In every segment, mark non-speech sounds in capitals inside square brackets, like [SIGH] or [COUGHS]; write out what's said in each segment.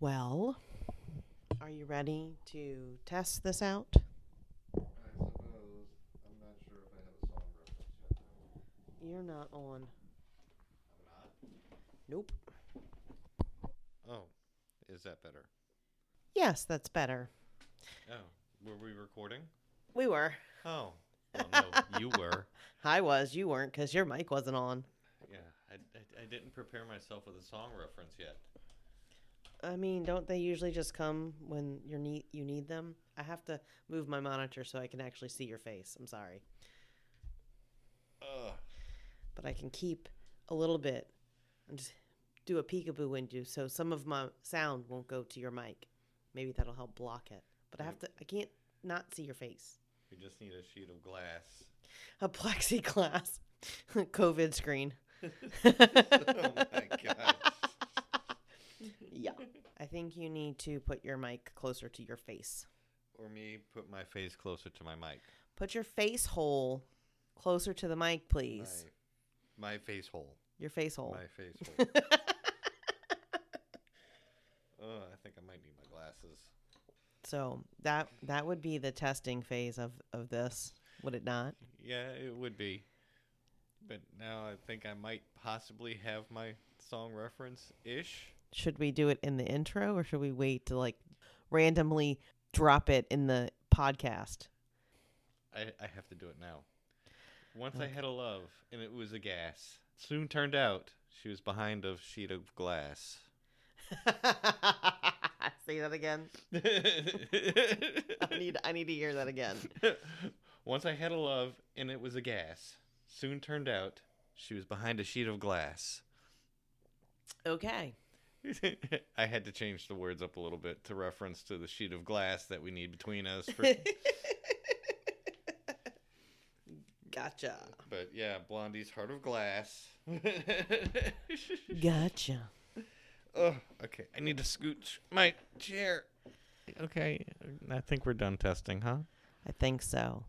Well, are you ready to test this out? I suppose. I'm not sure if I have a song reference yet. You're not on. I'm not. Nope. Oh, is that better? Yes, that's better. Oh, were we recording? We were. Oh, well, no, [LAUGHS] you were. I was. You weren't because your mic wasn't on. Yeah, I, I, I didn't prepare myself with a song reference yet. I mean, don't they usually just come when you need you need them? I have to move my monitor so I can actually see your face. I'm sorry, Ugh. but I can keep a little bit and just do a peekaboo window so some of my sound won't go to your mic. Maybe that'll help block it. But I have mm. to. I can't not see your face. We just need a sheet of glass. A plexiglass [LAUGHS] COVID screen. [LAUGHS] oh my god. [LAUGHS] Yeah. I think you need to put your mic closer to your face. Or me put my face closer to my mic. Put your face hole closer to the mic, please. My, my face hole. Your face hole. My face [LAUGHS] hole. oh, I think I might need my glasses. so that that would be the testing phase of of this, would it not? Yeah, it would be. But now I think I might possibly have my song reference ish. Should we do it in the intro or should we wait to like randomly drop it in the podcast? I, I have to do it now. Once I had a love, and it was a gas. Soon turned out she was behind a sheet of glass. [LAUGHS] Say that again. I need I need to hear that again. [LAUGHS] Once I had a love, and it was a gas. Soon turned out she was behind a sheet of glass. Okay. [LAUGHS] I had to change the words up a little bit to reference to the sheet of glass that we need between us. For, [LAUGHS] gotcha. but yeah, Blondie's heart of glass. [LAUGHS] Gotcha. oh, okay. I need to scooch my chair. Okay, I think we're done testing, huh? I think so.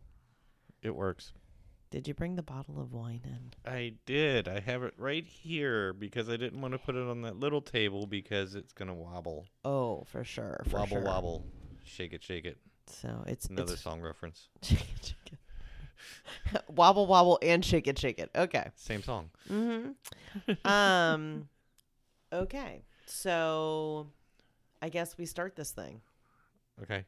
It works. Did you bring the bottle of wine in? I did. I have it right here because I didn't want to put it on that little table because it's gonna wobble. Oh, for sure. For wobble sure. wobble. Shake it, shake it. So it's Another it's song reference. [LAUGHS] shake it, shake it. [LAUGHS] wobble wobble and shake it, shake it. Okay. Same song. Mm-hmm. um. [LAUGHS] Okay. So, I guess we start this thing. Okay.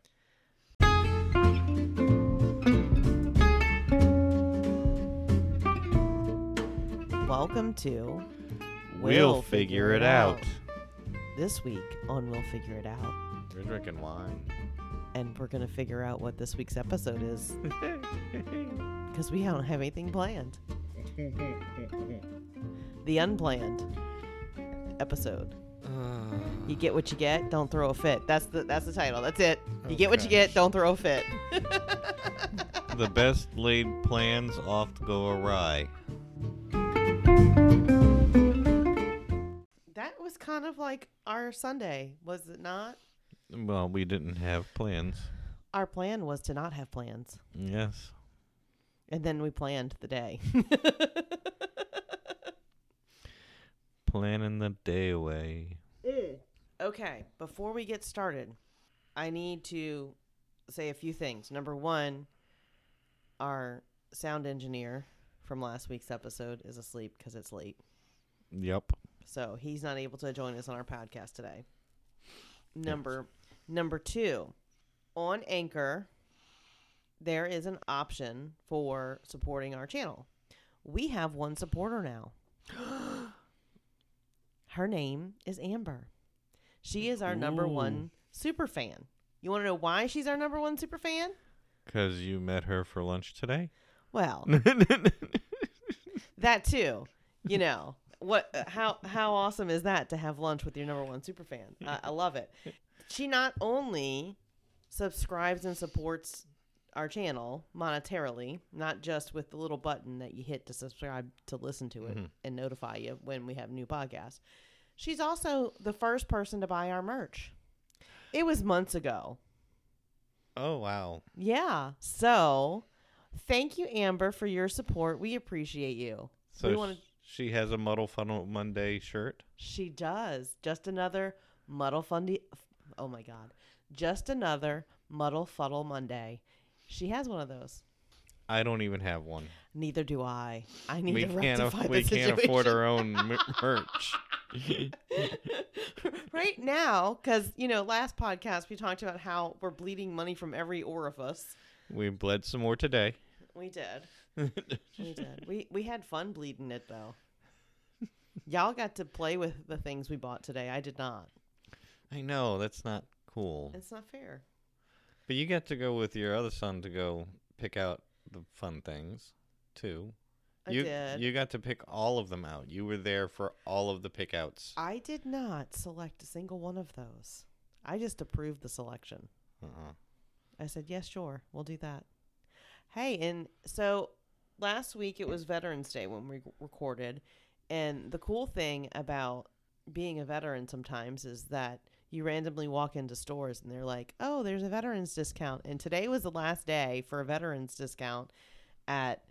Welcome to We'll, figure, it out. This week on We'll Figure It Out, We're drinking wine. and we're gonna figure out what this week's episode is [LAUGHS] because we don't have anything planned. The unplanned episode. Uh. You get what you get. Don't throw a fit. That's the that's the title. That's it. You Oh, get what you get. Don't throw a fit. the best laid plans oft go awry. Kind of like our Sunday, was it not? Well, we didn't have plans. Our plan was to not have plans, Yes. and then we planned the day. [LAUGHS] Planning the day away. Mm. Okay, before we get started, I need to say a few things. Number one, our sound engineer from last week's episode is asleep because it's late. Yep. So he's not able to join us on our podcast today. Number number two, on Anchor, there is an option for supporting our channel. We have one supporter now. [GASPS] Her name is Amber. She is our number Ooh. one super fan. You want to know why she's our number one super fan? Because you met her for lunch today? Well, [LAUGHS] that too. You know what? uh, How how awesome is that to have lunch with your number one super fan? I, I [LAUGHS] love it. She not only subscribes and supports our channel monetarily, not just with the little button that you hit to subscribe to listen to it Mhm. and notify you when we have new podcasts. She's also the first person to buy our merch. It was months ago. oh, wow. Yeah. So, thank you, Amber, for your support. We appreciate you. So We wanna- sh- she has a Muddle Funnel Monday shirt? She does. Just another muddle fundy. Oh my god, just another muddle fuddle Monday. She has one of those. I don't even have one. Neither do I. I need We to can't. rectify the we can't afford our own merch. [LAUGHS] [LAUGHS] right now, because you know, last podcast we talked about how we're bleeding money from every orifice. we bled some more today. We did. [LAUGHS] We did. We we had fun bleeding it though. Y'all got to play with the things we bought today. I did not. I know that's not cool. It's not fair. But you got to go with your other son to go pick out the fun things, too. I you did. you got to pick all of them out. You were there for all of the pickouts. I did not select a single one of those. I just approved the selection. Uh-uh. I said, yes, sure, we'll do that. Hey, and so last week it was Veterans Day when we recorded. And the cool thing about being a veteran sometimes is that you randomly walk into stores and they're like, oh, there's a veterans discount. And today was the last day for a veterans discount at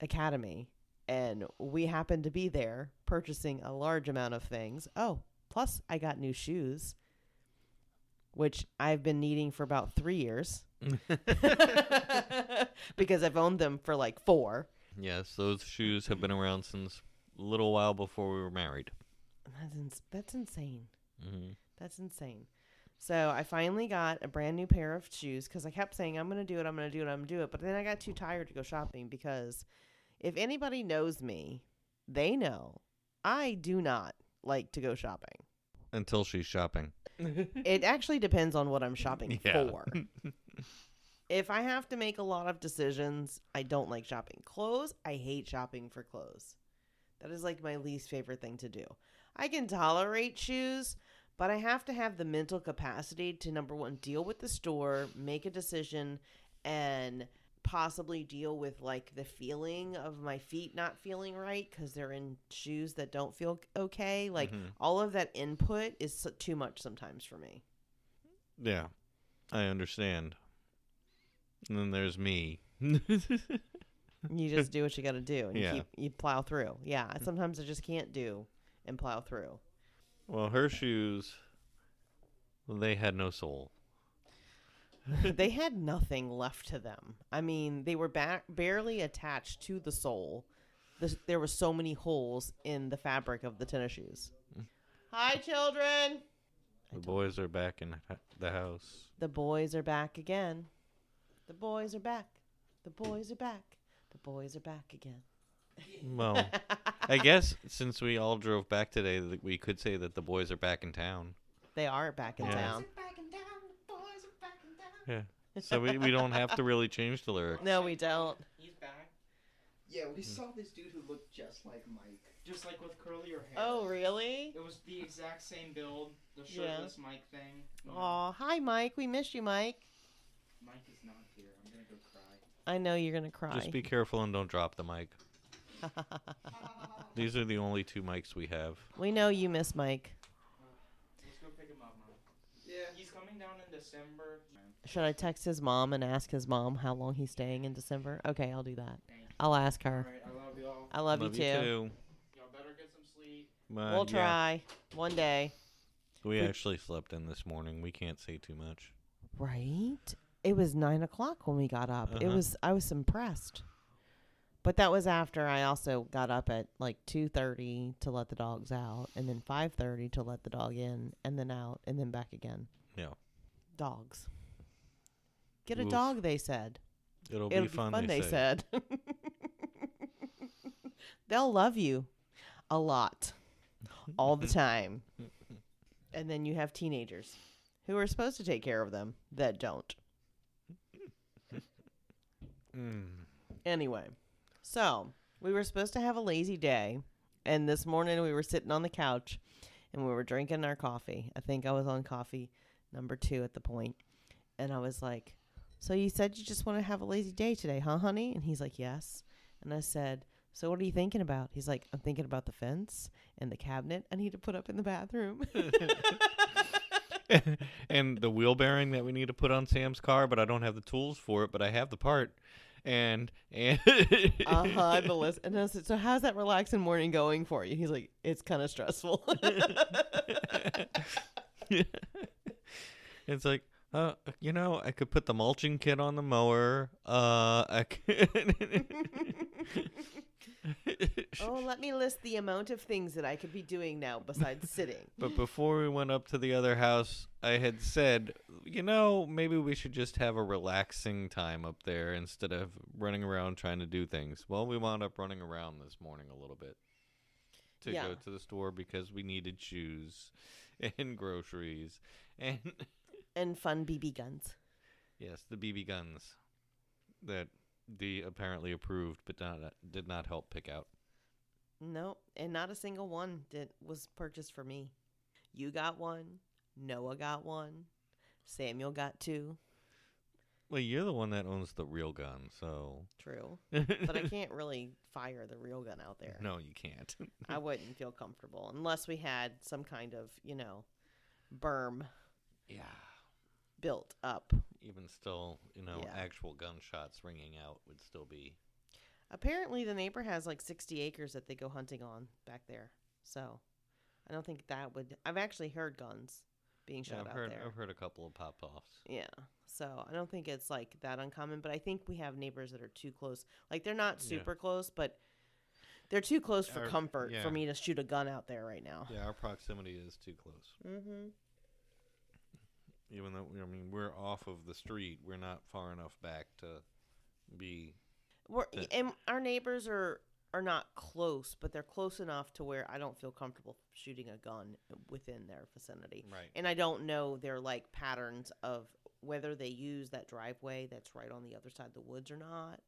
Academy. And we happened to be there purchasing a large amount of things. Oh, plus I got new shoes, which I've been needing for about three years [LAUGHS] [LAUGHS] because I've owned them for like four. yes, those shoes have been around since little while before we were married. That's, ins- that's insane. hmm That's insane. So I finally got a brand new pair of shoes because I kept saying, I'm to do it, I'm to do it, I'm to do it. But then I got too tired to go shopping because if anybody knows me, they know I do not like to go shopping. Until she's shopping. [LAUGHS] It actually depends on what I'm shopping Yeah. for. [LAUGHS] if I have to make a lot of decisions, I don't like shopping. Clothes, I hate shopping for clothes. That is like my least favorite thing to do. I can tolerate shoes, but I have to have the mental capacity to number one, deal with the store, make a decision, and possibly deal with like the feeling of my feet not feeling right because they're in shoes that don't feel okay. Like Mhm. all of that input is too much sometimes for me. Yeah, I understand. And then there's me. [LAUGHS] You just do what you got to do, and Yeah. you keep you plow through. Yeah, mm. sometimes I just can't do and plow through. well, her shoes, they had no soul. [LAUGHS] they had nothing left to them. I mean, they were back barely attached to the sole. This, there were so many holes in the fabric of the tennis shoes. Mm. Hi, children. The boys are back in the house. The boys are back again. The boys are back. The boys are back. The boys are back again. Well, I guess since we all drove back today, that we could say that the boys are back in town. They are back in Yeah. town. Yeah. So we, we don't have to really change the lyrics. No, we don't. He's back, Yeah, we hmm. saw this dude who looked just like Mike. just like with curlier hair. Oh, really? It was the exact same build, the Yeah. shirtless Mike thing. you. Oh, hi, Mike. We missed you, Mike. Mike is not here. I'm gonna go cry. I know you're gonna cry. Just be careful and don't drop the mic. [LAUGHS] These are the only two mics we have. we know you miss Mike. Let's go pick him up, Mom. Yeah. He's coming down in December. Should I text his mom and ask his mom how long he's staying in December? Okay, I'll do that. I'll ask her. right, I love y'all. I love, you too. Y'all better get some sleep. Uh, We'll yeah. try one day. We We- actually slept in this morning. We can't say too much. Right? It was nine o'clock when we got up. It Uh-huh. was. I was impressed. But that was after I also got up at like two thirty to let the dogs out, and then five thirty to let the dog in, and then out, and then back again. Yeah. Dogs. Get a Oof. dog, they said. It'll, It'll be fun, they, said. [LAUGHS] They'll love you a lot, all the [LAUGHS] time. And then you have teenagers who are supposed to take care of them that don't. Mm. Anyway, so we were supposed to have a lazy day. And this morning we were sitting on the couch and we were drinking our coffee. I think I was on coffee number two at the point. And I was like, So you said you just want to have a lazy day today, huh, honey? And he's like, Yes. And I said, So what are you thinking about? He's like, I'm thinking about the fence and the cabinet I need to put up in the bathroom. [LAUGHS] [LAUGHS] and the wheel bearing that we need to put on Sam's car, but I don't have the tools for it, but I have the part. And and uh huh. The [LAUGHS] list. And I said, So how's that relaxing morning going for you? He's like, It's kind of stressful. [LAUGHS] it's like, uh, you know, I could put the mulching kit on the mower. Uh, I could. [LAUGHS] [LAUGHS] oh, let me list the amount of things that I could be doing now besides [LAUGHS] sitting. But before we went up to the other house, I had said, you know, maybe we should just have a relaxing time up there instead of running around trying to do things. Well, we wound up running around this morning a little bit to Yeah. go to the store because we needed shoes [LAUGHS] and groceries and And fun BB guns. yes, the BB guns that the apparently approved but not, did not help pick out. No, and not a single one did was purchased for me. You got one. Noah got one. Samuel got two. Well, you're the one that owns the real gun, so True, but I [LAUGHS] can't really fire the real gun out there. no, you can't. I [LAUGHS] wouldn't feel comfortable unless we had some kind of, you know, berm yeah. Built up. even still, you know, Yeah. actual gunshots ringing out would still be. Apparently, the neighbor has like 60 acres that they go hunting on back there. So, I don't think that would. I've actually heard guns being Yeah, shot I've out heard. there. I've heard a couple of pop offs. Yeah. So I don't think it's like that uncommon, but I think we have neighbors that are too close. Like they're not Yeah. super close, but they're too close for Our- comfort yeah. for me to shoot a gun out there right now. Yeah, our proximity is too close. Mm-hmm. Even though I mean we're off of the street, we're not far enough back to be. We're, that- and our neighbors are are not close, but they're close enough to where I don't feel comfortable shooting a gun within their vicinity. Right. And I don't know their like patterns of whether they use that driveway that's right on the other side of the woods or not.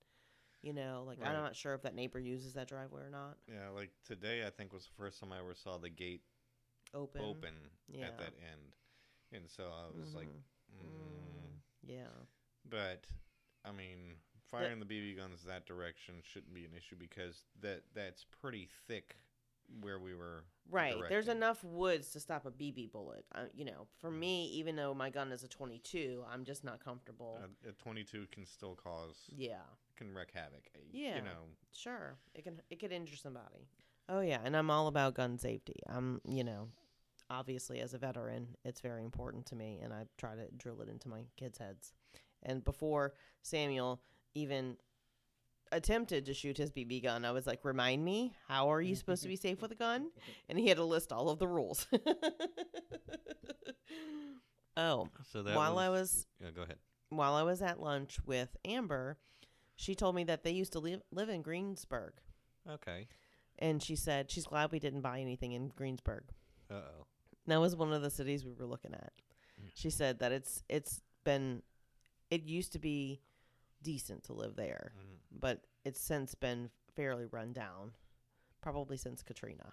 You know, like I'm not sure if that neighbor uses that driveway or not. Yeah, like today, I think was the first time I ever saw the gate Open. open Yeah. at that end, and so I was like, Mhm. mm. Yeah. but I mean, firing the BB guns that direction shouldn't be an issue because that that's pretty thick where we were. Right. There's enough woods to stop a BB bullet. Uh, you know, for me, even though my gun is a 22, I'm just not comfortable. A, a 22 can still cause yeah. can wreak havoc. uh, Yeah. You know, Sure. It can it could injure somebody. Oh yeah, and I'm all about gun safety. I'm, you know, obviously as a veteran, it's very important to me and I try to drill it into my kids' heads. And before Samuel even attempted to shoot his BB gun, I was like, "Remind me, how are you supposed to be safe with a gun?" [LAUGHS] And he had to list all of the rules. [LAUGHS] oh, so that while was, I was yeah, go ahead. while I was at lunch with Amber, she told me that they used to live live in Greensburg, Okay. and she said she's glad we didn't buy anything in Greensburg. Uh oh. That was one of the cities we were looking at. Mm. She said that it's it's been it used to be decent to live there, Mm-hmm. but it's since been fairly run down, probably since Katrina.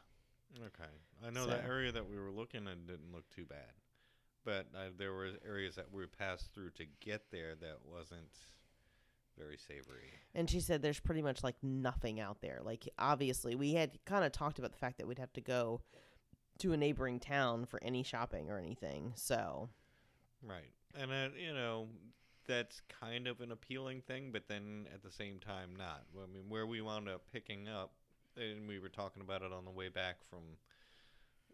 Okay. I know So- area that we were looking at didn't look too bad, but uh, there were areas that we passed through to get there that wasn't very savory. And she said there's pretty much like nothing out there. Like obviously we had kind of talked about the fact that we'd have to go to a neighboring town for any shopping or anything. So Right. And uh, you know, that's kind of an appealing thing, but then at the same time not. I mean, where we wound up picking up, and we were talking about it on the way back from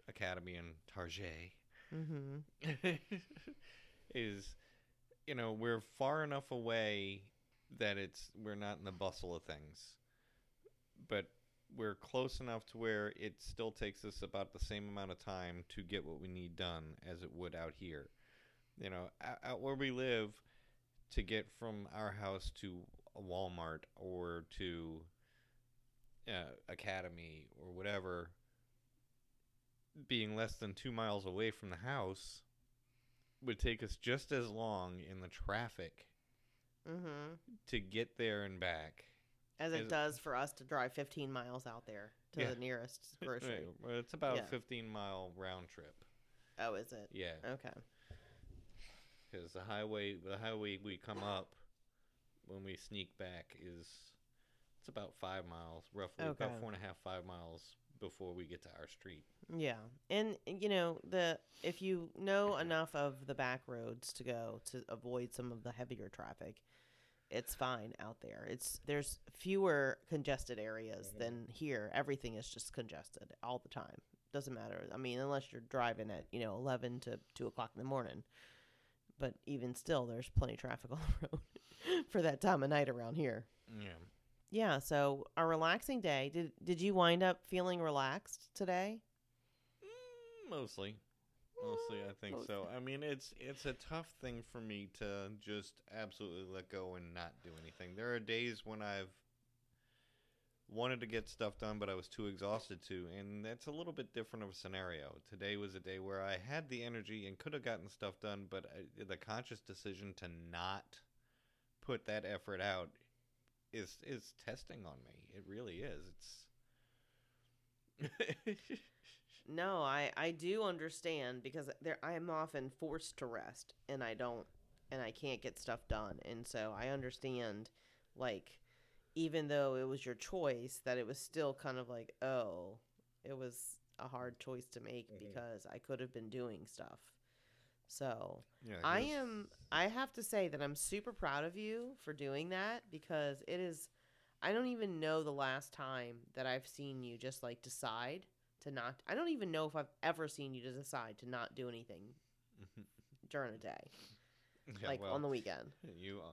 Academy and Target, mhm. [LAUGHS] is you know, we're far enough away that it's we're not in the bustle of things. But we're close enough to where it still takes us about the same amount of time to get what we need done as it would out here. You know, out, out where we live, to get from our house to a Walmart or to uh, Academy or whatever, being less than two miles away from the house, would take us just as long in the traffic Mhm. to get there and back. As it does for us to drive 15 miles out there to Yeah. the nearest [LAUGHS] grocery. Right, well, It's about Yeah. a 15 mile round trip. Oh, is it? Yeah, Okay. because the highway, the highway we come up when we sneak back is it's about five miles, roughly Okay. about four and a half, five miles before we get to our street. Yeah. And you know, the if you know enough of the back roads to go to avoid some of the heavier traffic, it's fine out there. It's there's fewer congested areas than here. Everything is just congested all the time. doesn't matter. I mean, unless you're driving at you know eleven to two o'clock in the morning. But even still, there's plenty of traffic [LAUGHS] on the road for that time of night around here. Yeah. Yeah. So a relaxing day. Did did you wind up feeling relaxed today? Mm, Mostly. Mostly, I think so. I mean, it's it's a tough thing for me to just absolutely let go and not do anything. There are days when I've wanted to get stuff done, but I was too exhausted to, and that's a little bit different of a scenario. Today was a day where I had the energy and could have gotten stuff done, but I, the conscious decision to not put that effort out is is testing on me. It really is. It's [LAUGHS] No, I I do understand because there I am often forced to rest and I don't and I can't get stuff done. And so I understand like even though it was your choice that it was still kind of like, oh, it was a hard choice to make Mhm. because I could have been doing stuff. So, yeah, I am I have to say that I'm super proud of you for doing that because it is I don't even know the last time that I've seen you just like decide to not I don't even know if I've ever seen you to decide to not do anything [LAUGHS] during a day Yeah, like well, on the weekend. [LAUGHS] You, uh,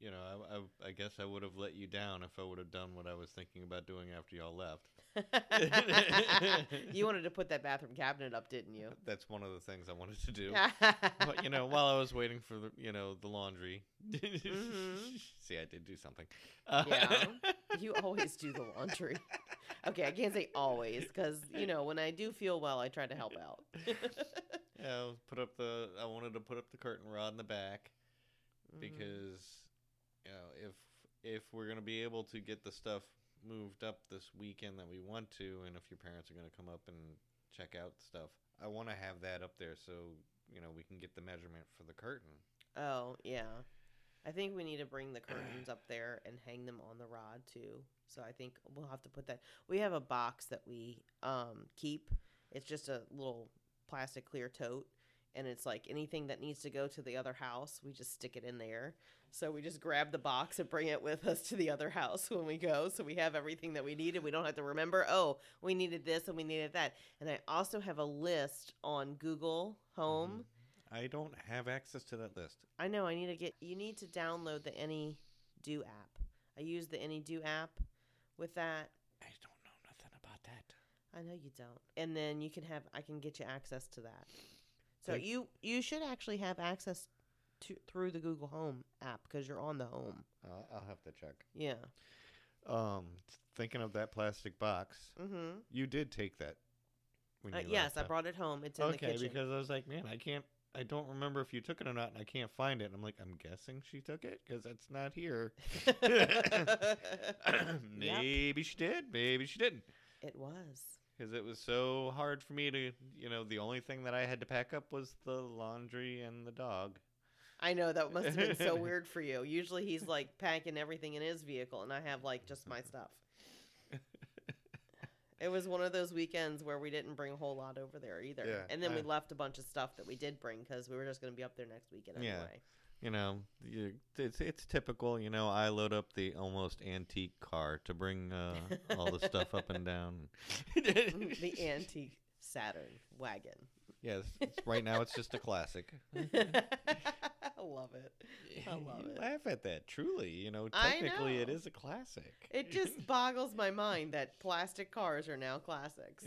you know, I, I, I guess I would have let you down if I would have done what I was thinking about doing after y'all left. [LAUGHS] you wanted to put that bathroom cabinet up, didn't you? [LAUGHS] That's one of the things I wanted to do. [LAUGHS] but you know, while I was waiting for the, you know, the laundry. Mhm. See, I did do something. Uh, Yeah. you always do the laundry. Okay, I can't say always because you know when I do feel well, I try to help out. yeah, put up the. I wanted to put up the curtain rod in the back Mhm. because, you know, if if we're gonna be able to get the stuff moved up this weekend that we want to, and if your parents are gonna come up and check out stuff, I want to have that up there so you know we can get the measurement for the curtain. Oh yeah, I think we need to bring the curtains up there and hang them on the rod too. So I think we'll have to put that. We have a box that we um keep. It's just a little plastic clear tote. And it's like anything that needs to go to the other house, we just stick it in there. So we just grab the box and bring it with us to the other house [LAUGHS] when we go. So we have everything that we needed. We don't have to remember, oh, we needed this and we needed that. And I also have a list on Google Home. Mm-hmm. I don't have access to that list. I know I need to get you need to download the Any Do app. I use the Any Do app with that. I don't know nothing about that. I know you don't. And then you can have I can get you access to that. So Take- you you should actually have access to through the Google Home app because you're on the home. I'll, I'll have to check. Yeah. Um, thinking of that plastic box, Mhm. you did take that. When Uh, yes, left, I huh? brought it home. It's in okay, the kitchen. because I was like, man, I can't. I don't remember if you took it or not, and I can't find it. And I'm like, I'm guessing she took it because it's not here. [LAUGHS] [COUGHS] [COUGHS] maybe she did, maybe she didn't. it was. Because it was so hard for me to, you know, the only thing that I had to pack up was the laundry and the dog. I know that must have been so [LAUGHS] weird for you. Usually he's like packing everything in his vehicle, and I have like just my stuff. [LAUGHS] It was one of those weekends where we didn't bring a whole lot over there either. Yeah, and then we left a bunch of stuff that we did bring because we were just going to be up there next weekend Yeah. You know, you, it's it's typical. You know, I load up the almost antique car to bring uh, all the stuff up and down. [LAUGHS] the antique Saturn wagon. yes, right now it's just a classic. I [LAUGHS] love it. I love You it. Laugh at that. Truly, you know, technically it know. is a classic. It just [LAUGHS] boggles my mind that plastic cars are now classics.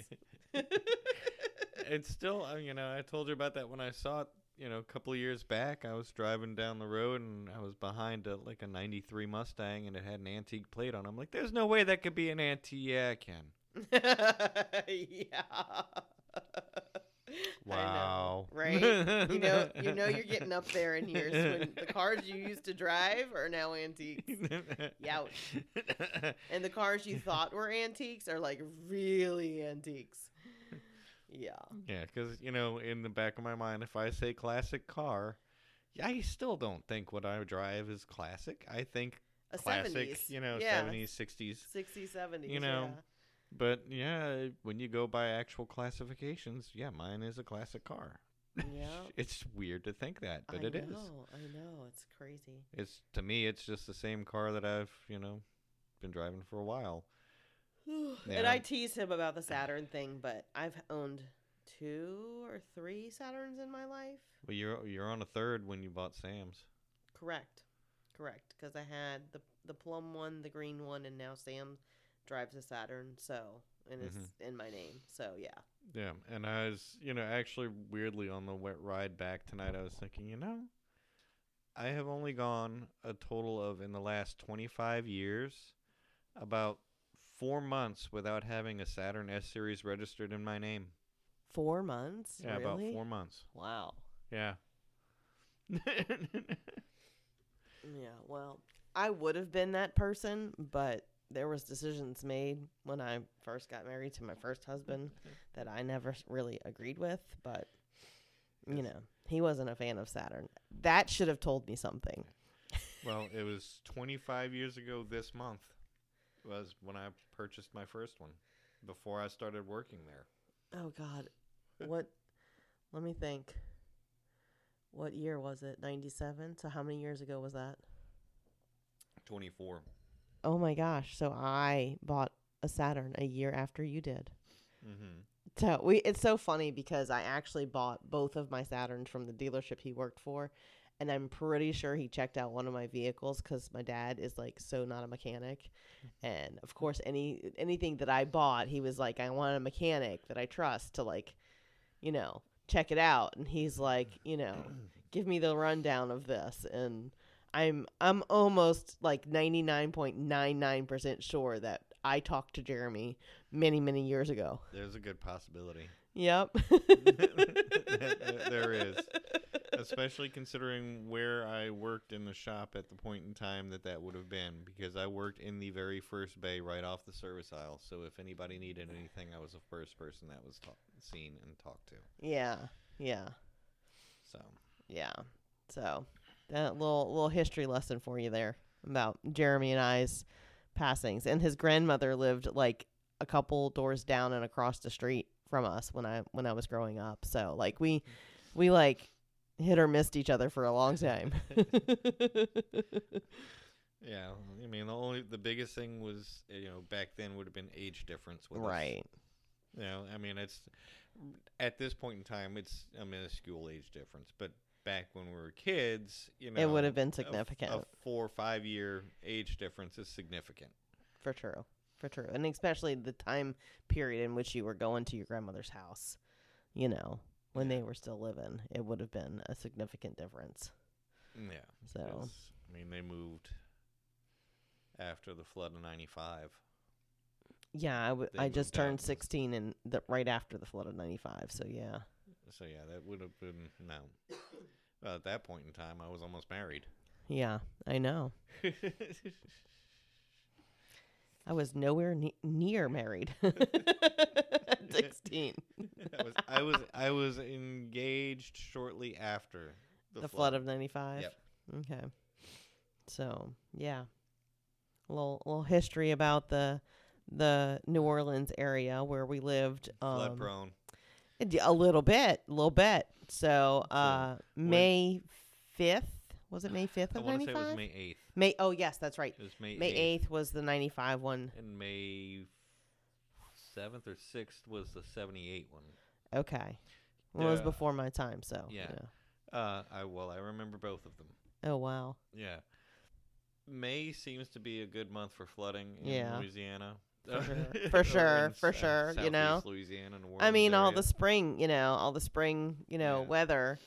it's still, uh, you know, I told you about that when I saw it. You know, a couple of years back, I was driving down the road and I was behind a, like a '93 Mustang, and it had an antique plate on. it. I'm like, "There's no way that could be an antique." Yeah, it can. [LAUGHS] yeah. [LAUGHS] I know, Wow. right? You know, you know, you're getting up there in years when the cars you used to drive are now antiques, Youch. [LAUGHS] and the cars you thought were antiques are like really antiques. Yeah. Yeah, because you know, in the back of my mind, if I say classic car, yeah, I still don't think what I drive is classic. I think A classic, 70s. you know, yeah. seventies, sixties. 60s, 70s. You know, yeah. But yeah, when you go by actual classifications, yeah, mine is a classic car. Yeah. [LAUGHS] It's weird to think that, but I it is. know, I know. It's crazy. It's to me, it's just the same car that I've you know been driving for a while. [SIGHS] And I tease him about the Saturn thing, but I've owned two or three Saturns in my life. Well, you're you're on a third when you bought Sam's. Correct. Correct. Because I had the the plum one, the green one, and now Sam drives a Saturn. So and it's mm-hmm. in my name. So yeah. Yeah, and I was, you know, actually weirdly on the wet ride back tonight, I was thinking, you know, I have only gone a total of in the last 25 years about four months without having a Saturn S series registered in my name. Four months. Yeah, really? about four months. Wow. Yeah. [LAUGHS] Yeah. Well, I would have been that person, but there was decisions made when I first got married to my first husband [LAUGHS] that I never really agreed with. But you know, he wasn't a fan of Saturn. That should have told me something. well, it was 25 years ago this month was when I purchased my first one before I started working there. Oh God, what? [LAUGHS] Let me think. What year was it? Ninety-seven. So how many years ago was that? 24. Oh my gosh! So I bought a Saturn a year after you did. Mhm. So we it's so funny because I actually bought both of my Saturns from the dealership he worked for, and I'm pretty sure he checked out one of my vehicles because my dad is like so not a mechanic, mm-hmm. and of course any anything that I bought he was like I want a mechanic that I trust to like, you know, check it out, and he's like you know, [CLEARS THROAT] give me the rundown of this, and I'm I'm almost like 99.99% sure that I talked to Jeremy many many years ago. There's a good possibility. Yep. [LAUGHS] [LAUGHS] there is. Especially considering where I worked in the shop at the point in time that that would have been, because I worked in the very first bay right off the service aisle. So if anybody needed anything, I was the first person that was ta- seen and talked to. Yeah. Yeah. So Yeah. So that little little history lesson for you there about Jeremy and I's passings. And his grandmother lived like a couple doors down and across the street from us when I when I was growing up. So like we we like hit or missed each other for a long time. [LAUGHS] yeah, I mean the only the biggest thing was you know back then would have been age difference with us. right. You know, I mean, it's at this point in time, it's a minuscule age difference. But back when we were kids, you know, It would have been a f- significant. A, four or five year age difference is significant. For true. For true. And especially the time period in which you were going to your grandmother's house, you know, when they were still living, it would have been a significant difference. Yeah. So, I mean, they moved after the flood of '95. yeah, I, w- I just turned 16 and the, right after the flood of 95. So, yeah. So yeah, that would have been no. Well, at that point in time, I was almost married. Yeah, I know. [LAUGHS] I was nowhere ne- near married [LAUGHS] at 16. I was I was engaged shortly after The, flood. of 95. Yep. Okay. So, yeah. A little, little history about the the New Orleans area where we lived. flood Um, prone. d- a little bit, a little bit. So, uh, May 5th, was it May [SIGHS] 5th I of want to say it 95? was May eighth. May, oh, yes, that's right. It was May May 8th. 8th was the 95 one. And May seventh or sixth was the seventy eight one. Okay. Well, it was before my time, so. Yeah. Uh I well I remember both of them. Oh, wow. Yeah. May seems to be a good month for flooding in Yeah. Louisiana. For sure. Or [LAUGHS] For sure, in for sure, you know. Louisiana, New I Orleans mean, all area. the spring, you know, all the spring, you know, Yeah. weather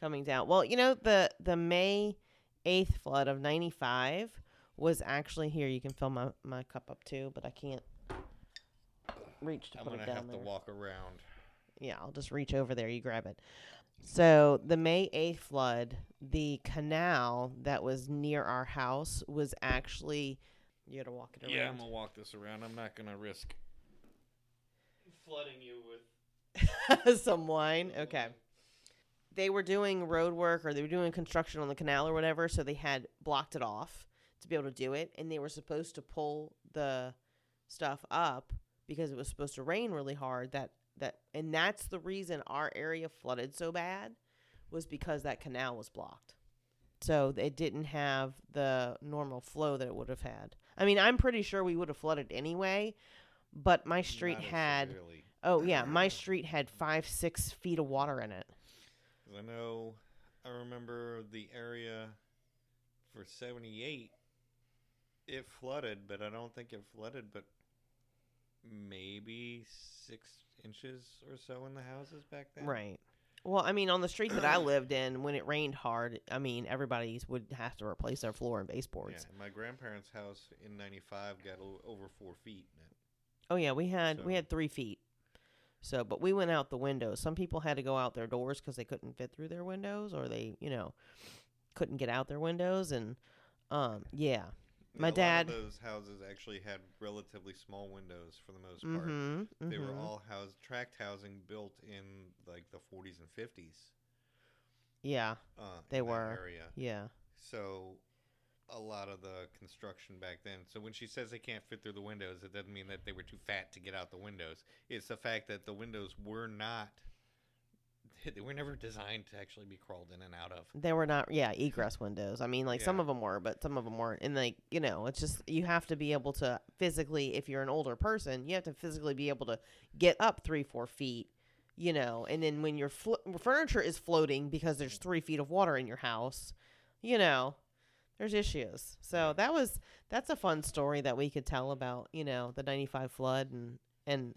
coming down. Well, you know, the the May eighth flood of ninety five was actually here. You can fill my my cup up too, but I can't reach to I'm put gonna it down have there. to walk around. Yeah, I'll just reach over there. You grab it. So the May eighth flood, the canal that was near our house was actually. You got to walk it around. Yeah, I'm gonna walk this around. I'm not gonna risk flooding you with [LAUGHS] some wine. Okay. They were doing road work or they were doing construction on the canal or whatever, so they had blocked it off to be able to do it, and they were supposed to pull the stuff up because it was supposed to rain really hard. That that and that's the reason our area flooded so bad was because that canal was blocked. So it didn't have the normal flow that it would have had. I mean, I'm pretty sure we would have flooded anyway, but my street Not had severely. oh yeah, [LAUGHS] my street had five six feet of water in it. 'Cause I know, I remember the area for 78, it flooded, but I don't think it flooded, but maybe six inches or so in the houses back then. Right. Well, I mean, on the street that I [CLEARS THROAT] lived in, when it rained hard, I mean, everybody would have to replace their floor and baseboards. and my grandparents' house in 95 got o- over four feet in it. Oh yeah, we had we had three feet. So, but we went out the windows. Some people had to go out their doors because they couldn't fit through their windows, or they, you know, couldn't get out their windows. And um, yeah, And My a lot of dad- those houses actually had relatively small windows for the most part. mm-hmm, They were mhm. all house tract housing built in like the 40s and 50s. yeah, Uh, They were. area. yeah, So a lot of the construction back then. So when she says they can't fit through the windows, it doesn't mean that they were too fat to get out the windows. It's the fact that the windows were not. [LAUGHS] They were never designed to actually be crawled in and out of. they were not. Yeah, egress windows. I mean, like some of them were, but some of them weren't. And like you know, it's just you have to be able to physically, if you're an older person, you have to physically be able to get up three, four feet. You know, and then when your flo- furniture is floating because there's three feet of water in your house, you know, there's issues. So that was that's a fun story that we could tell about, you know, the 95 flood and and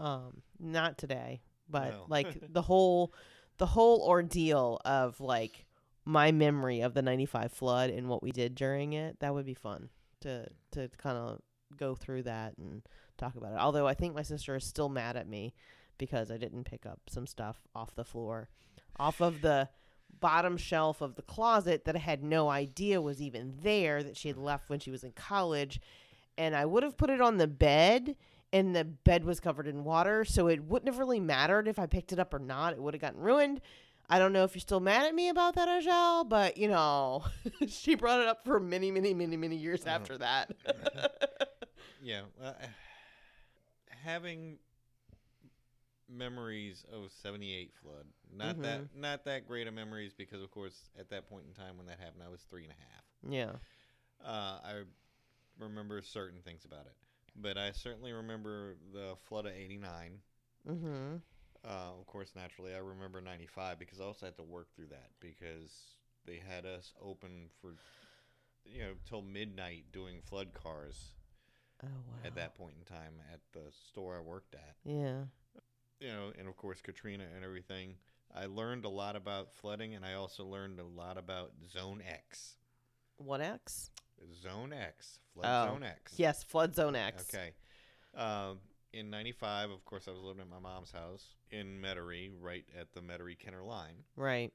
um not today, but like [LAUGHS] the whole the whole ordeal of like my memory of the 95 flood and what we did during it. That would be fun to to kind of go through that and talk about it. Although I think my sister is still mad at me because I didn't pick up some stuff off the floor, off of the bottom shelf of the closet that I had no idea was even there that she had left when she was in college. And I would have put it on the bed, and the bed was covered in water, so it wouldn't have really mattered if I picked it up or not. It would have gotten ruined. I don't know if you're still mad at me about that, Ajel, but you know, [LAUGHS] she brought it up for many, many, many, many years Uh-huh. after that. [LAUGHS] Yeah, well, uh, having memories of '78 flood, not Mm-hmm. that not that great of memories because, of course, at that point in time when that happened, I was three and a half. yeah. Uh, I remember certain things about it, but I certainly remember the flood of '89. Mm-hmm. Uh, of course, naturally, I remember '95 because I also had to work through that because they had us open for you know till midnight doing flood cars Oh wow. at that point in time at the store I worked at. Yeah. You know, and of course Katrina and everything. I learned a lot about flooding, and I also learned a lot about Zone X. What X? Zone X, flood Oh, zone X. Yes, flood zone X. Okay. Um, in '95, of course, I was living at my mom's house in Metairie, right at the Metairie Kenner line, Right.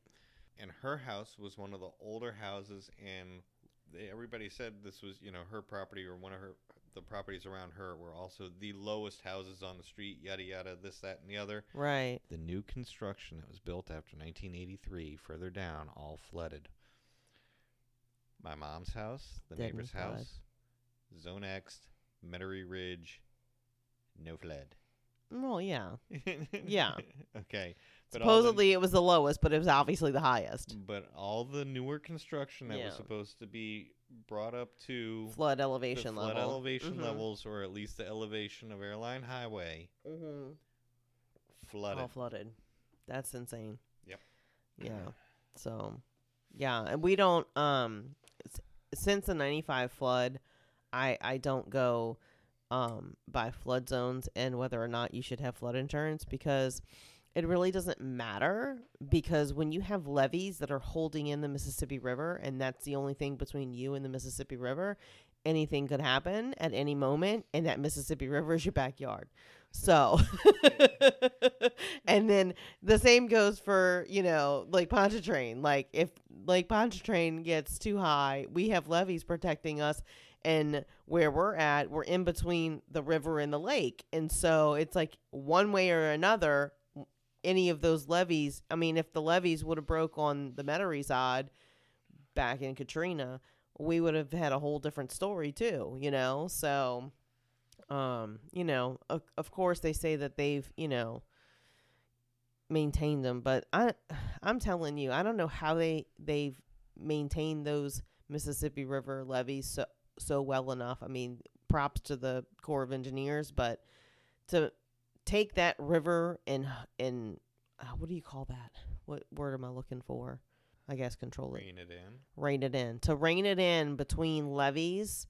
and her house was one of the older houses, and they, everybody said this was, you know, her property or one of her the properties around her were also the lowest houses on the street. Yada yada, this, that, and the other. Right. The new construction that was built after 1983, further down, all flooded. My mom's house, the Didn't neighbor's house, Zone X, Metairie Ridge, no flood. Well, yeah. [LAUGHS] Yeah. Okay. But all the- Supposedly it was the lowest, but it was obviously the highest. but all the newer construction that Yeah. was supposed to be brought up to Flood the elevation flood level. elevation Mhm. levels, or at least the elevation of Airline Highway, Mm-hmm. flooded. All flooded. That's insane. Yep. Yeah. So, yeah, and we don't um since the 95 flood, I I don't go um by flood zones and whether or not you should have flood insurance because it really doesn't matter because when you have levees that are holding in the Mississippi River and that's the only thing between you and the Mississippi River, anything could happen at any moment and that Mississippi River is your backyard. So, [LAUGHS] and then the same goes for, you know, Lake Pontchartrain. Like if Lake Pontchartrain gets too high, we have levees protecting us and where we're at, we're in between the river and the lake. And so it's like one way or another any of those levees, I mean if the levees would have broke on the Metairie side back in Katrina, we would have had a whole different story too, you know? So um, you know, of, of course they say that they've, you know, maintained them, but I [SIGHS] I'm telling you, I don't know how they they've maintained those Mississippi River levees so so well enough. I mean, props to the Corps of Engineers, but to take that river and and uh, what do you call that? What word am I looking for? I guess control it. Rein it in. rein it in. To rein it in between levees,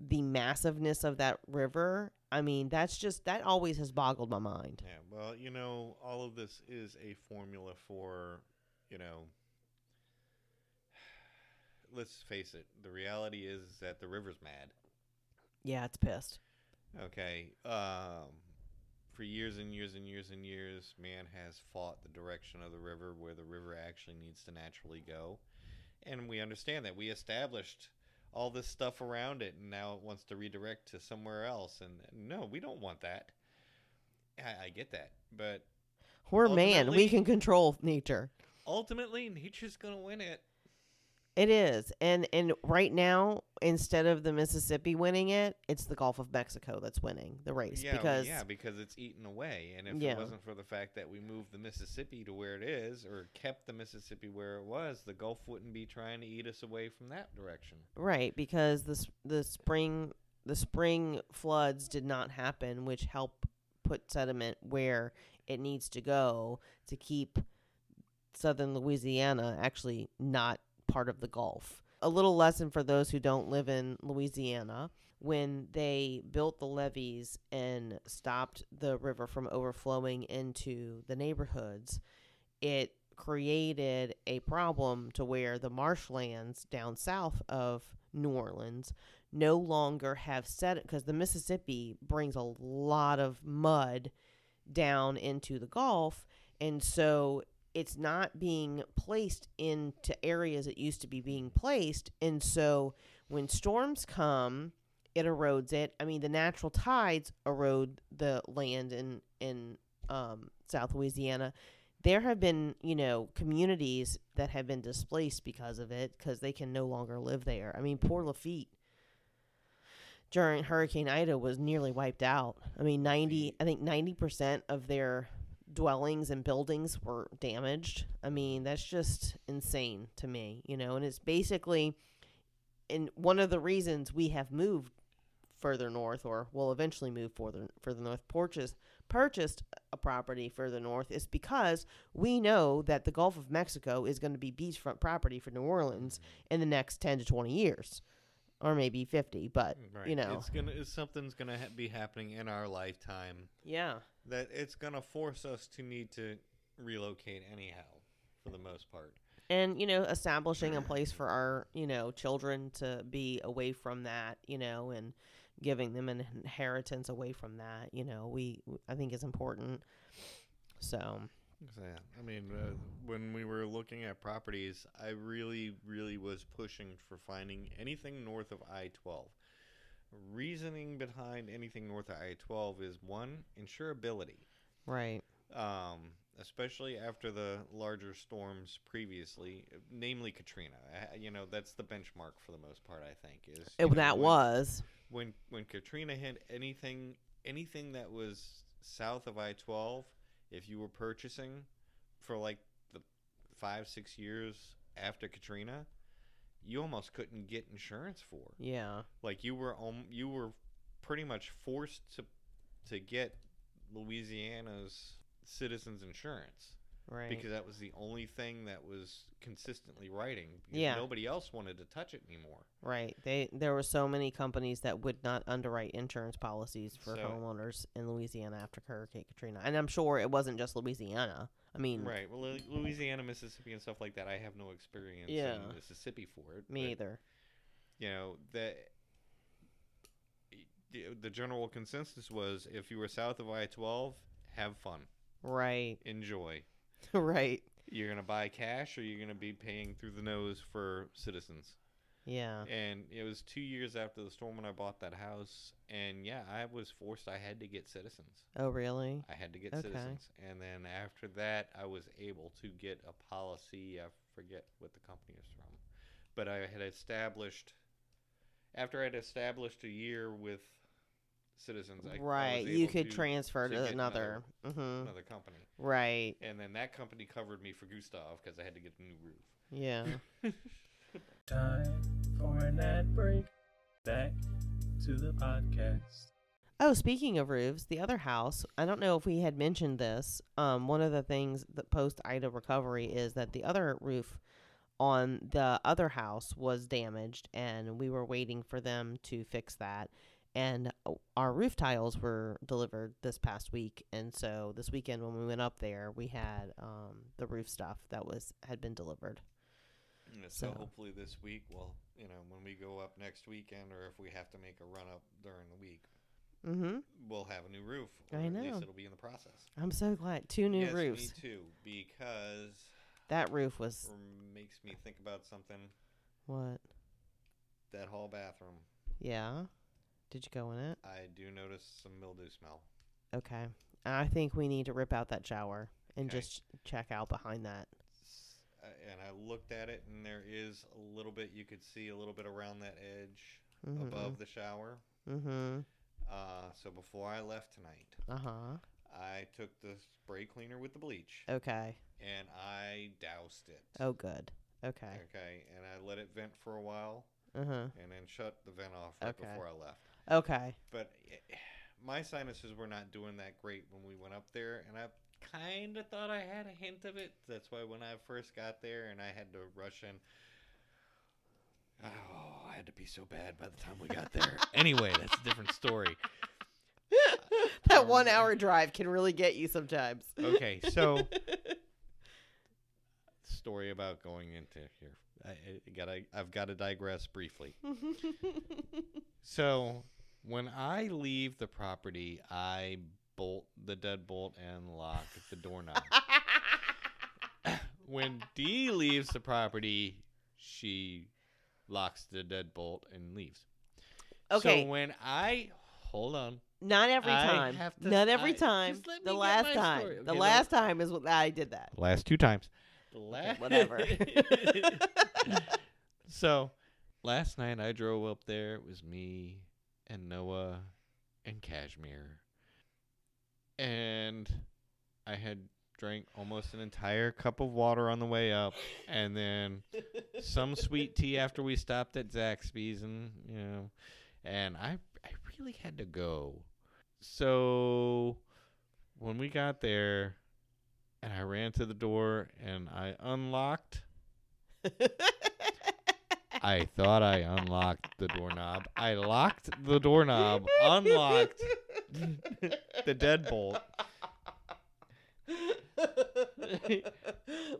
the massiveness of that river. I mean, that's just that always has boggled my mind. Yeah, well, you know, all of this is a formula for, you know, [SIGHS] let's face it, the reality is that the river's mad. Yeah, it's pissed. Okay. Um, for years and years and years and years, man has fought the direction of the river where the river actually needs to naturally go. And we understand that. We established all this stuff around it, and now it wants to redirect to somewhere else. And no, we don't want that. I, I get that. But We're man. We can control nature. ultimately, nature's going to win it. It is. And and right now, instead of the Mississippi winning it, it's the Gulf of Mexico that's winning the race Yeah, because yeah, because it's eaten away. And if Yeah. it wasn't for the fact that we moved the Mississippi to where it is, or kept the Mississippi where it was, the Gulf wouldn't be trying to eat us away from that direction. right because the the spring the spring floods did not happen, which help put sediment where it needs to go to keep southern Louisiana actually not part of the Gulf. A little lesson for those who don't live in Louisiana. When they built the levees and stopped the river from overflowing into the neighborhoods, it created a problem to where the marshlands down south of New Orleans no longer have set because the Mississippi brings a lot of mud down into the Gulf, and so it's not being placed into areas it used to be being placed, and so when storms come, it erodes it. I mean, the natural tides erode the land in in um, South Louisiana. There have been, you know, communities that have been displaced because of it because they can no longer live there. I mean, poor Lafitte during Hurricane Ida was nearly wiped out. I mean, 90, I think 90% of their dwellings and buildings were damaged. I mean, that's just insane to me, you know, and it's basically and one of the reasons we have moved further north or will eventually move further further north purchased purchased a property further north is because we know that the Gulf of Mexico is going to be beachfront property for New Orleans in the next 10 to 20 years or maybe 50 but mm, Right. you know it's gonna it's, something's gonna ha- be happening in our lifetime yeah that it's gonna force us to need to relocate anyhow, for the most part. and you know establishing a place for our you know children to be away from that you know and giving them an inheritance away from that you know we i think is important so So, yeah, I mean, uh, when we were looking at properties, I really, really was pushing for finding anything north of I 12. Reasoning behind anything north of I 12 is one, insurability. right um, especially after the larger storms previously, namely Katrina. I, you know, that's the benchmark for the most part. I think is it, know, that when, was when when Katrina hit anything anything that was south of I twelve. If you were purchasing for like the five six years after Katrina, you almost couldn't get insurance for. yeah Like you were um, you were pretty much forced to to get Louisiana's citizens insurance right because that was the only thing that was consistently writing. Because Yeah. nobody else wanted to touch it anymore. right they there were so many companies that would not underwrite insurance policies for So- homeowners in louisiana after hurricane katrina and i'm sure it wasn't just louisiana i mean Right. Well, Louisiana, Mississippi, and stuff like that. I have no experience Yeah. in Mississippi for it. me but, either You know that. The general consensus was if you were south of I twelve, have fun, right enjoy. [LAUGHS] right You're gonna buy cash, or you're gonna be paying through the nose for citizens. Yeah And it was two years after the storm when I bought that house, and yeah, I was forced. I had to get citizens. oh really I had to get Okay. citizens, and then after that, I was able to get a policy. I forget what the company is from, but I had established. After I'd established a year with citizens, I, I right was you could to transfer to to get another, hmm another company, right and then that company covered me for Gustav because I had to get a new roof. yeah [LAUGHS] Time for an ad break. Back to the podcast. Oh, speaking of roofs, the other house, I don't know if we had mentioned this. Um, one of the things that post Ida recovery is that the other roof on the other house was damaged, and we were waiting for them to fix that. And uh, our roof tiles were delivered this past week, and so this weekend when we went up there, we had um, the roof stuff that was had been delivered. Yeah, so, So- hopefully this week, well, you know, when we go up next weekend, or if we have to make a run up during the week, Mm-hmm. we'll have a new roof. I or At know. least it'll be in the process. I'm so glad two new yes, roofs. me too. Because That roof was makes me think about something. what? That hall bathroom, Yeah. Did you go in it? I do notice some mildew smell. Okay. I think we need to rip out that shower and Okay. just check out behind that. And I looked at it, and there is a little bit. You could see a little bit around that edge Mm-hmm. above the shower. Mm-hmm. Uh, so before I left tonight, Uh huh. I took the spray cleaner with the bleach Okay. and I doused it. Oh, good. Okay. Okay, and I let it vent for a while, Uh huh. and then shut the vent off right Okay. before I left. Okay. But i my sinuses were not doing that great when we went up there, and I kind of thought I had a hint of it. That's why when I first got there and I had to rush in, oh, I had to be so bad by the time we got there. [LAUGHS] anyway, that's a different story. [LAUGHS] that Um, one hour drive can really get you sometimes. Okay, so [LAUGHS] story about going into here. I, I gotta, I've got to digress briefly. So when I leave the property, I bolt the deadbolt and lock the doorknob. [LAUGHS] when Dee leaves the property, she locks the deadbolt and leaves. okay. So when I hold on, Not every I time. to- Not every I- time. The last time. Okay, the- last time is what I did that. last two times. The last whatever. [LAUGHS] so last night I drove up there. It was me and Noah and Cashmere, and I had drank almost an entire cup of water on the way up, and then some [LAUGHS] sweet tea after we stopped at Zaxby's, and you know, and I I really had to go. So when we got there, and I ran to the door and I unlocked. [LAUGHS] I thought I unlocked the doorknob. I locked the doorknob, unlocked the deadbolt.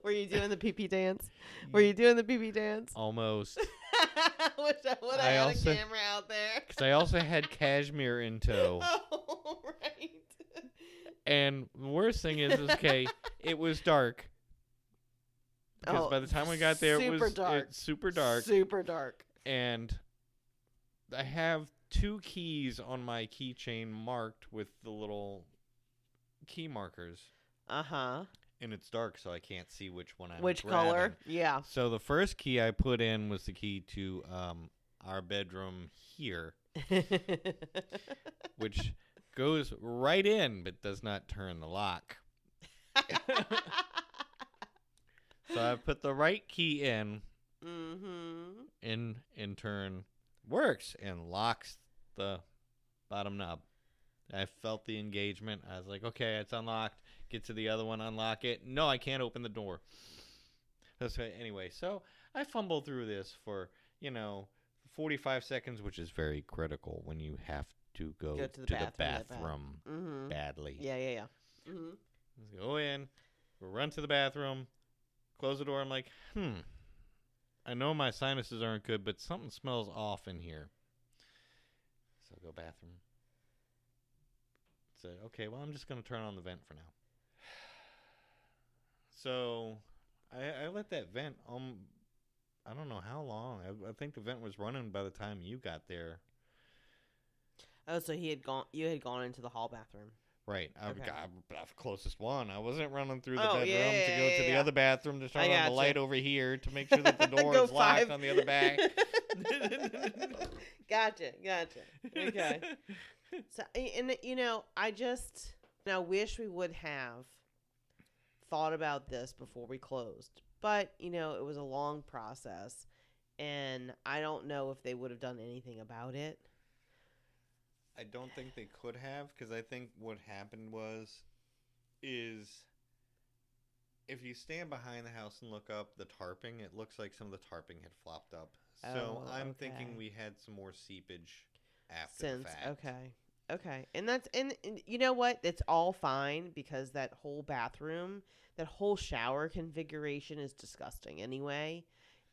Were you doing the pee pee dance? Were you doing the pee pee dance? Almost. [LAUGHS] Wish I would have I had also- a camera out there. Because I also had cashmere in [LAUGHS] tow. Oh, right. And the worst thing is, is okay, it was dark. Because Oh, by the time we got there, it super was dark. super dark. Super dark. and I have two keys on my keychain marked with the little key markers, Uh huh. and it's dark, so I can't see which one I'm. Which grabbing. color? Yeah. So the first key I put in was the key to um, our bedroom here, [LAUGHS] which goes right in but does not turn the lock. [LAUGHS] So I put the right key in, mm-hmm. in in turn works and locks the bottom knob. I felt the engagement. I was like, okay, it's unlocked. Get to the other one, unlock it. No, I can't open the door. That's right. Anyway, so I fumbled through this for, you know, 45 seconds, which is very critical when you have to go, Go to the bathroom, get back. bathroom Mm-hmm. badly. Yeah, yeah, yeah. Mm-hmm. Let's go in, run to the bathroom, close the door. I'm like, hmm. I know my sinuses aren't good, but something smells off in here. So go bathroom. Say, okay, well, I'm just going to turn on the vent for now. [SIGHS] So I, I let that vent, um, I don't know how long. I, I think the vent was running by the time you got there. Oh, so he had gone. You had gone into the hall bathroom. Right. I Okay. got the closest one. I wasn't running through the Oh, bedroom yeah, to go yeah, to the other bathroom to turn on the gotcha. light over here to make sure that the [LAUGHS] door is locked five. on the other back. [LAUGHS] [LAUGHS] gotcha, gotcha. Okay. So, and you know, I just, and I wish we would have thought about this before we closed, but you know, it was a long process, and I don't know if they would have done anything about it. I don't think they could have because I think what happened was is if you stand behind the house and look up the tarping, it looks like some of the tarping had flopped up. So Oh, I'm okay. thinking we had some more seepage after Since the fact. okay, okay, and that's and, and you know what? It's all fine because that whole bathroom, that whole shower configuration is disgusting anyway.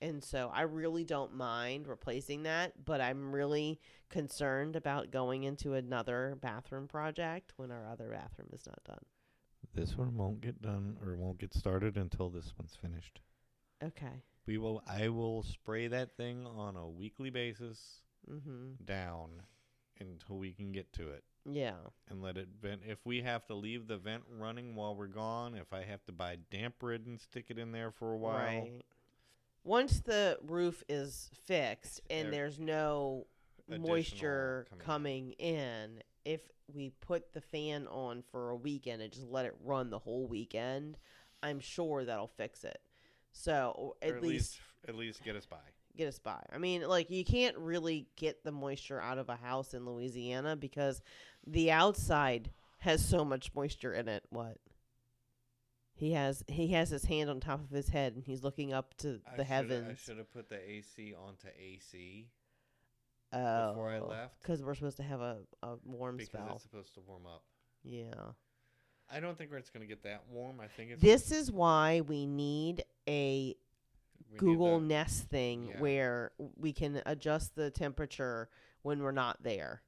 And so I really don't mind replacing that, but I'm really concerned about going into another bathroom project when our other bathroom is not done. This one won't get done or won't get started until this one's finished. Okay. We will. I will spray that thing on a weekly basis Mhm. down until we can get to it. Yeah. and let it vent. If we have to leave the vent running while we're gone, if I have to buy damp rid and stick it in there for a while, Right. Once the roof is fixed and There- there's no Additional moisture coming in. if we put the fan on for a weekend and just let it run the whole weekend, I'm sure that'll fix it. So or at, least, at least get us by. get us by. I mean, like you can't really get the moisture out of a house in Louisiana because the outside has so much moisture in it. What? He has he has his hand on top of his head and he's looking up to I the shoulda- I heavens. should have put the AC onto AC Oh, before I oh, left because we're supposed to have a, a warm because spell. it's supposed to warm up. Yeah. I don't think it's going to get that warm. I think it's This is why we need a we Google the- Nest thing yeah. where we can adjust the temperature when we're not there.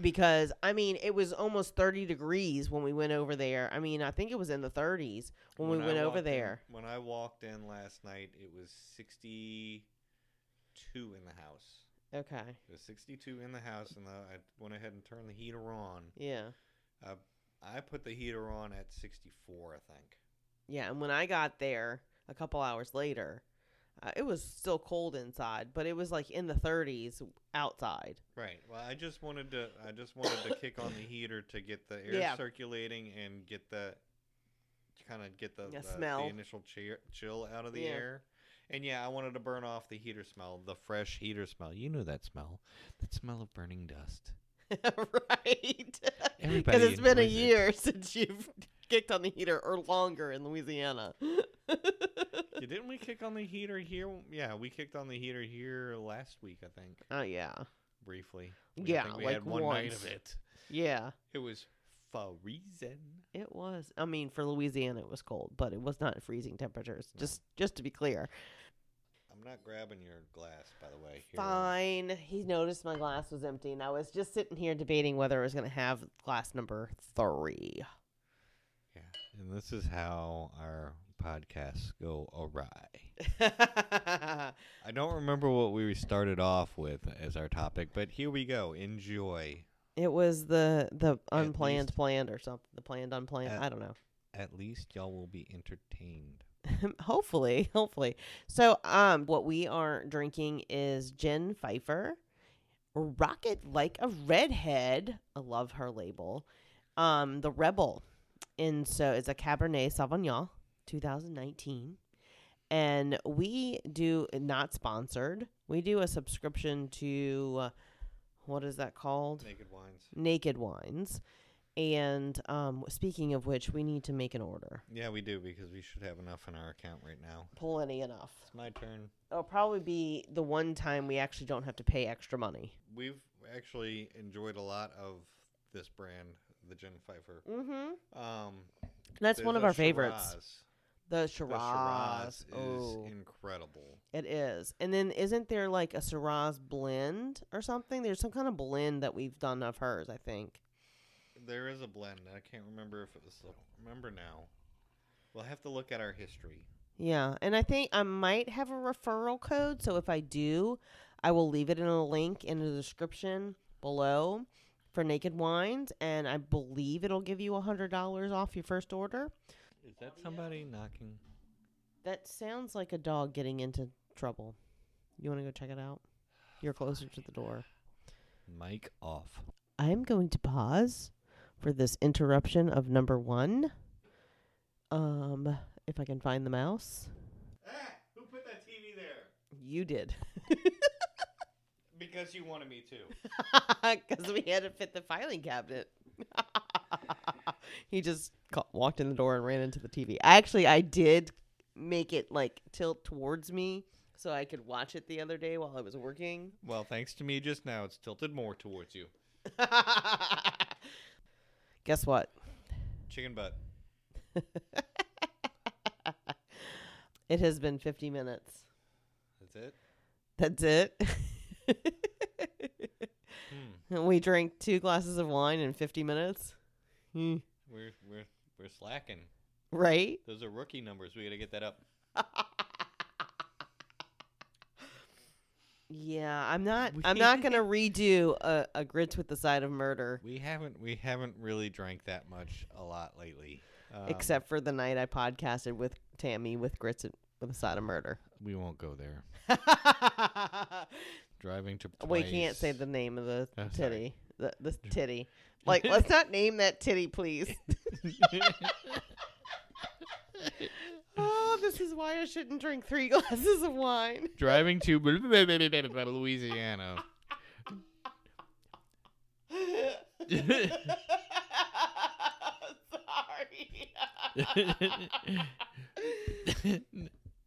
Because I mean, it was almost 30 degrees when we went over there. I mean, I think it was in the 30s when, we went over walked in- there. when I walked in last night, it was 62 in the house. Okay. It was 62 in the house, and uh, I went ahead and turned the heater on. Yeah. I put the heater on at 64, I think. Yeah, and when I got there a couple hours later, uh, it was still cold inside, but it was like in the 30s outside. Right. Well, I just wanted to I just wanted to kick on the heater to get the air Yeah. circulating and get the kind of get the, Yeah, the, smell. the initial chill out of the Yeah. air. And yeah, I wanted to burn off the heater smell, the fresh heater smell. You know that smell. That smell of burning dust. [LAUGHS] right. Everybody Because it's been a enjoys it. year [LAUGHS] since you've kicked on the heater or longer in Louisiana. [LAUGHS] Yeah, didn't we kick on the heater here? Yeah, we kicked on the heater here last week, I think, oh, yeah. briefly. We- Yeah, we like had one night of it. Yeah, It was freezing. it was. I mean, for Louisiana, it was cold, but it was not freezing temperatures. Just, just to be clear. I'm not grabbing your glass, by the way. Here. Fine. He noticed my glass was empty, and I was just sitting here debating whether I was going to have glass number three. And this is how our podcasts go awry. [LAUGHS] I don't remember what we started off with as our topic, but here we go. Enjoy. it was the the unplanned least- planned or something. The planned unplanned. At- I don't know. At least y'all will be entertained. [LAUGHS] hopefully, hopefully. So, um, what we are drinking is Jen Pfeiffer, Rocket Like a Redhead. I love her label. Um, the Rebel, and so it's a Cabernet Sauvignon, 2019, and we do not sponsored. We do a subscription to uh, what is that called? Naked wines. Naked Wines. And um, speaking of which, we need to make an order. Yeah, we do because we should have enough in our account right now. Plenty enough. It's my turn. It'll probably be the one time we actually don't have to pay extra money. We've actually enjoyed a lot of this brand, the Jen Pfeiffer. Mm-hmm. Um, That's one of our favorites. Shiraz. The The Shiraz. Shiraz oh, is incredible. it is. And then isn't there like a Shiraz blend or something? There's some kind of blend that we've done of hers, I think. There is a blend. I can't remember if it was. Remember now. We'll have to look at our history. Yeah, and I think I might have a referral code. So if I do, I will leave it in a link in the description below for Naked Wines, and I believe it'll give you a hundred dollars off your first order. Is that somebody knocking? That sounds like a dog getting into trouble. You want to go check it out? You're closer to the door. Mic off. I'm going to pause for this interruption of number one. Um, if I can find the mouse. Ah, who put that TV there? You did. [LAUGHS] because you wanted me to. [LAUGHS] because we had to fit the filing cabinet. [LAUGHS] he just ca- walked in the door and ran into the TV. I actually, I did make it like tilt towards me so I could watch it the other day while I was working. Well, thanks to me just now, it's tilted more towards you. [LAUGHS] Guess what? Chicken butt. It has been 50 minutes. That's it. That's it. Hmm. we drank two glasses of wine in 50 minutes. Hmm. We're we're we're slacking. Right? Those are rookie numbers. We got to get that up. [LAUGHS] Yeah, I'm not. [LAUGHS] I'm not gonna redo a, a grits with the side of murder, We haven't we haven't really drank that much a lot lately. Um, except for the night I podcasted with Tammy with grits and- with a side of murder. we won't go there. [LAUGHS] Driving to we can't say the name of the [LAUGHS] Oh, titty. The the [LAUGHS] titty. Like, let's not name that titty, please. [LAUGHS] oh, this is why I shouldn't drink three glasses of wine. Driving to Louisiana. Sorry.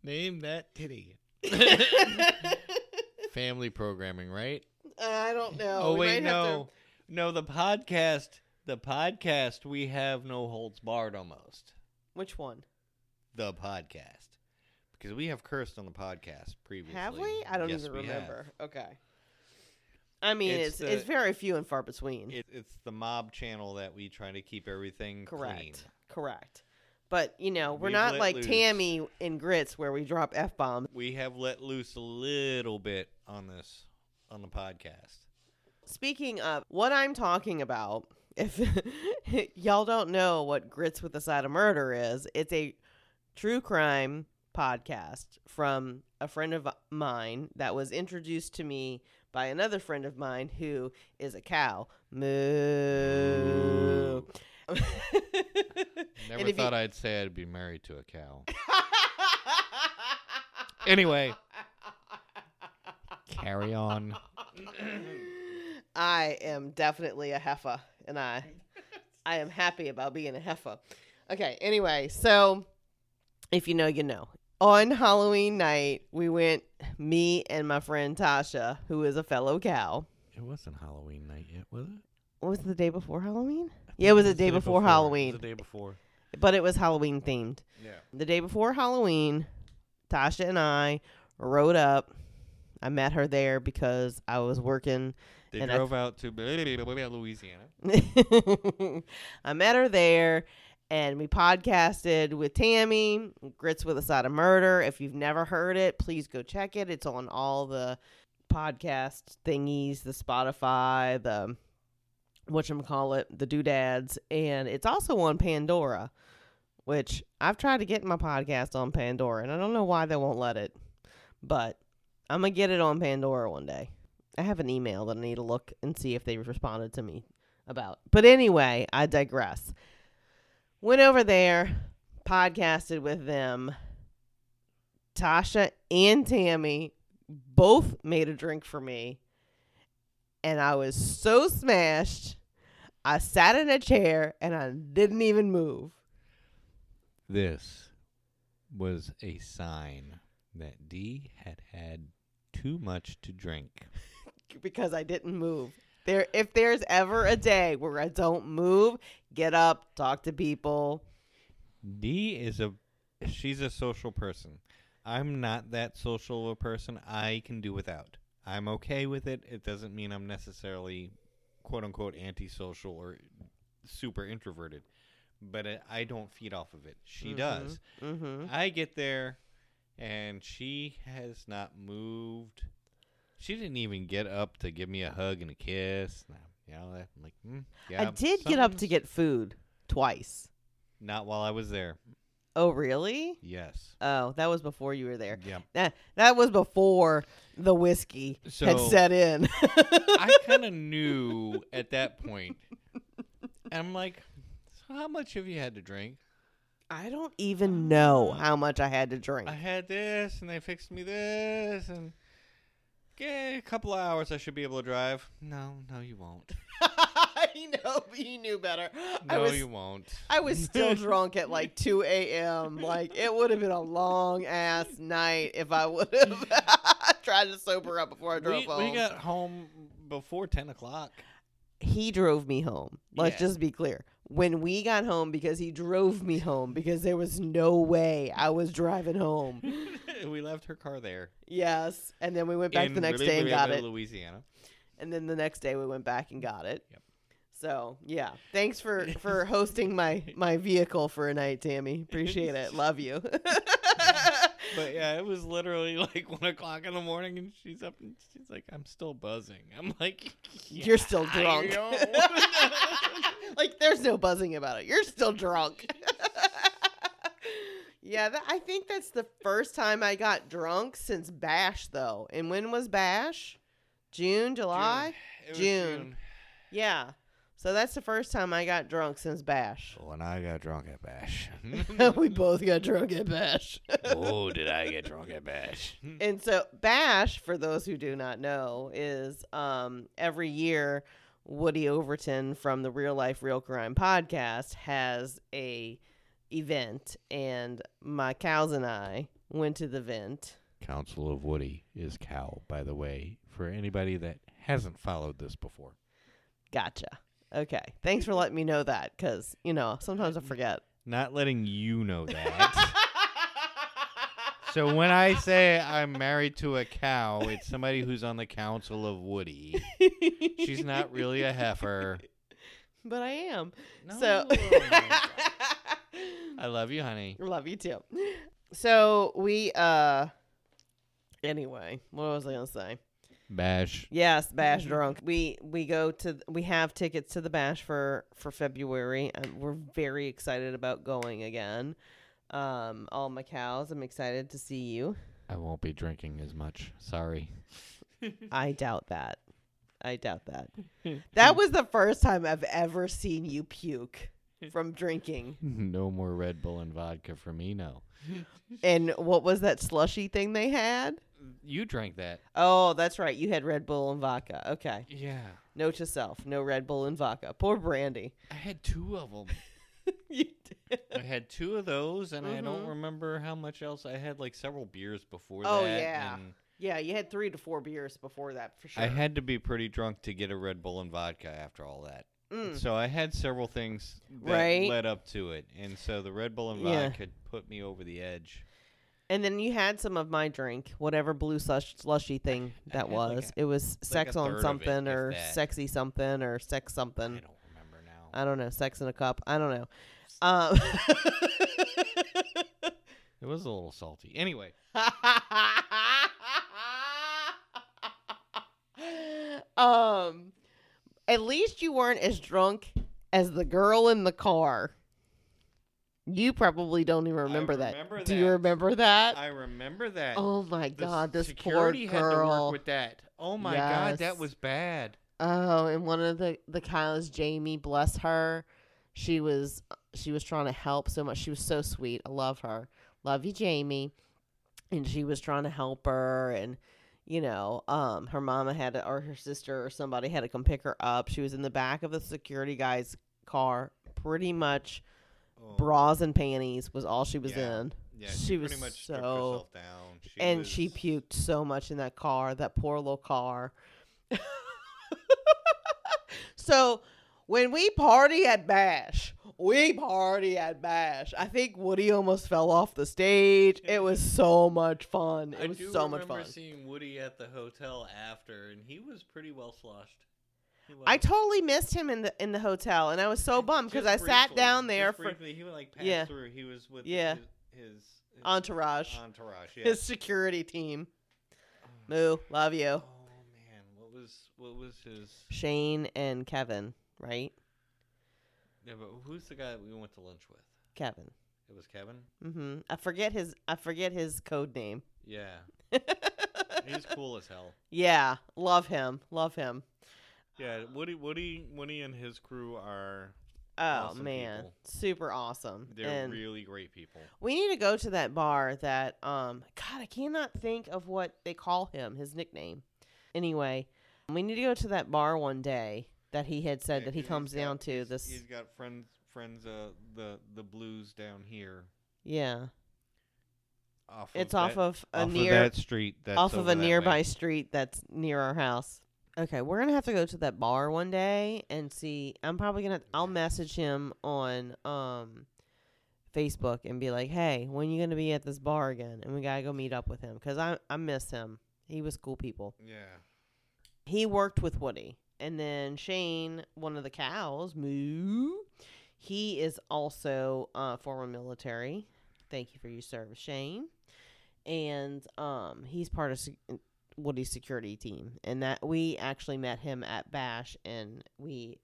Name that titty. Family programming, right? I don't know. oh We wait, might have to- no, no. The podcast, the podcast. We have no holds barred. Almost Which one? the podcast because we have cursed on the podcast previously. Have we? I don't Yes, even we have. remember. Okay. I mean, It's it's it's, very few and far between. It, it's the mob channel that we try to keep everything Correct. clean. Correct. But you know, we're We've not let like loose. Tammy in Grits where we drop f bombs. We have let loose a little bit on this on the podcast. Speaking of what I'm talking about, [LAUGHS] if y'all don't know what Grits with a Side of Murder is, it's a true crime podcast from a friend of mine that was introduced to me by another friend of mine who is a cow. Moo. [LAUGHS] Never And if you- thought I'd say I'd be married to a cow. Anyway. [LAUGHS] Carry on. I am definitely a heifer, and I, I am happy about being a heifer. Okay. Anyway, so if you know, you know. On Halloween night, we went. Me and my friend Tasha, who is a fellow cow. It wasn't Halloween night yet, was it? What was the day before Halloween? Yeah, it was the day before Halloween, the day before. but it was Halloween themed. Yeah. The day before Halloween, Tasha and I rode up. I met her there because I was working They And I- drove out to Louisiana. [LAUGHS] I met her there and we podcasted with Tammy, Grits with a Side of Murder. If you've never heard it, please go check it. It's on all the podcast thingies, the Spotify, the whatchamacallit, the doodads, and it's also on Pandora, which I've tried to get my podcast on Pandora, and I don't know why they won't let it. But I'm gonna get it on Pandora one day. I have an email that I need to look and see if they responded to me about. But anyway, I digress. Went over there, podcasted with them. Tasha and Tammy both made a drink for me. And I was so smashed. I sat in a chair and I didn't even move. This was a sign that Dee had had too much to drink. [LAUGHS] because I didn't move. There if there's ever a day where I don't move, get up, talk to people. Dee is a she's a social person. I'm not that social of a person. I can do without. I'm okay with it. It doesn't mean I'm necessarily quote unquote antisocial or super introverted. But I I don't feed off of it. She does. Mm-hmm. I get there and she has not moved. She didn't even get up to give me a hug and a kiss. You know, I'm like, mm, yeah. I did get up to get food twice. Not while I was there. Oh, really? Yes. Oh, that was before you were there. Yeah. That that was before the whiskey had set in. [LAUGHS] I kind of knew [LAUGHS] at that point. I'm like, so how much have you had to drink? I don't even know how much I had to drink. I had this, and they fixed me this, and yeah, a couple of hours I should be able to drive. No, no, you won't. [LAUGHS] [LAUGHS] I know, but you knew better. I No, was you won't. I was [LAUGHS] still drunk at like 2 a.m. Like it would have been a long ass night if I would have [LAUGHS] tried to sober up before I drove We, home. we got home before ten o'clock. he drove me home. Let's Yeah. just be clear. When we got home, because he drove me home, because there was no way I was driving home. we left her car there. yes, and then we went back in the next day and got it. Louisiana. and then the next day we went back and got it. Yep. So yeah, thanks for [LAUGHS] for hosting my my vehicle for a night, Tammy. Appreciate it. [LAUGHS] Love you. [LAUGHS] But yeah, it was literally like one o'clock in the morning, and she's up and she's like, "I'm still buzzing." I'm like, You're still drunk. like there's no buzzing about it. You're still drunk. yeah, that, I think that's the first time I got drunk since Bash, though. And when was Bash? June, July. It was June. Yeah. So that's the first time I got drunk since Bash. When I got drunk at Bash. [LAUGHS] we both got drunk at Bash. [LAUGHS] oh, did I get drunk at Bash? [LAUGHS] and so Bash, for those who do not know, is um, every year Woody Overton from the Real Life Real Crime podcast has a event, and my cows and I went to the event. Council of Woody is cow, by the way, for anybody that hasn't followed this before. Gotcha. Okay. Thanks for letting me know that, because you know sometimes I forget. Not letting you know that. [LAUGHS] so when I say I'm married to a cow, it's somebody who's on the Council of Woody. She's not really a heifer. but I am. No. So I love you, honey. love you too. So we uh anyway, what was I gonna say? Bash. Yes, Bash drunk. We we go to we have tickets to the Bash for for February, and we're very excited about going again. Um, all my cows, I'm excited to see you. I won't be drinking as much. Sorry. [LAUGHS] I doubt that. I doubt that. [LAUGHS] That was the first time I've ever seen you puke [LAUGHS] from drinking. No more Red Bull and vodka for me, no. And what was that slushy thing they had? You drank that. Oh, that's right. You had Red Bull and vodka. Okay. Yeah. Note to self: no Red Bull and vodka. Poor Brandy. I had two of them. [LAUGHS] you did. I had two of those, and I don't Mhm. remember how much else. I had like several beers before Oh, that. yeah. and Yeah, you had three to four beers before that for sure. I had to be pretty drunk to get a Red Bull and vodka after all that. Mm. So I had several things that Right. led up to it, and so the Red Bull and Yeah. vodka put me over the edge. And then you had some of my drink, whatever blue slush, slushy thing I that had like was. a- it was sex third on of it, something or sexy something or sex something. I don't remember now. I don't know. Sex in a cup. I don't know. Um, [LAUGHS] It was a little salty. Anyway, [LAUGHS] um, at least you weren't as drunk as the girl in the car. You probably don't even remember, that. remember Do you remember that? I remember that. oh my The god, this security poor had to work girl. with that. Oh my god, that was bad. Oh, and one of the the cows, Jamie, bless her, she was she was trying to help so much. She was so sweet. I love her. Love you, Jamie. And she was trying to help her, and you know, um, her mama had to, or her sister or somebody had to come pick her up. She was in the back of the security guy's car, pretty much Oh. bras and panties was all she was Yeah. in. Yeah, she she, was pretty much so- herself down. She and was, she puked so much in that car, that poor little car. [LAUGHS] so when we party at Bash, we party at Bash. I think Woody almost fell off the stage. It was so much fun. It I was do so much remember fun. seeing Woody at the hotel after, and he was pretty well sloshed. I totally missed him in the in the hotel, and I was so bummed because I sat down there for briefly, he would like pass Yeah. through. He was with Yeah. his, his, his entourage, entourage. [LAUGHS] Yeah. his security team. Moo, love you, Oh man, what was what was his? Shane and Kevin, right? Yeah, but who's the guy that we went to lunch with? Kevin. It was Kevin. Mm-hmm. I forget his. I forget his code name. Yeah, [LAUGHS] he's cool as hell. yeah, love him. Love him. Yeah, Woody, Woody, Woody, and his crew are Oh Awesome man, people. super awesome. they're and really great people. we need to go to that bar. That um, God, I cannot think of what they call him. His nickname. anyway, we need to go to that bar one day that he had said Yeah, that he comes got- down to. he's- This, He's got friends, friends, uh, the the blues down here. yeah, Off it's of off that, of a off near of that street. That's off of a nearby way. street that's near our house. Okay, we're gonna have to go to that bar one day and see. I'm probably gonna. I'll message him on um Facebook and be like, "Hey, when you gonna be at this bar again?" And we gotta go meet up with him because I I miss him. He was cool people. Yeah. He worked with Woody, and then Shane, one of the cows, moo. He is also uh, former military. Thank you for your service, Shane. And um, he's part of Woody's security team, and that we actually met him at Bash, and we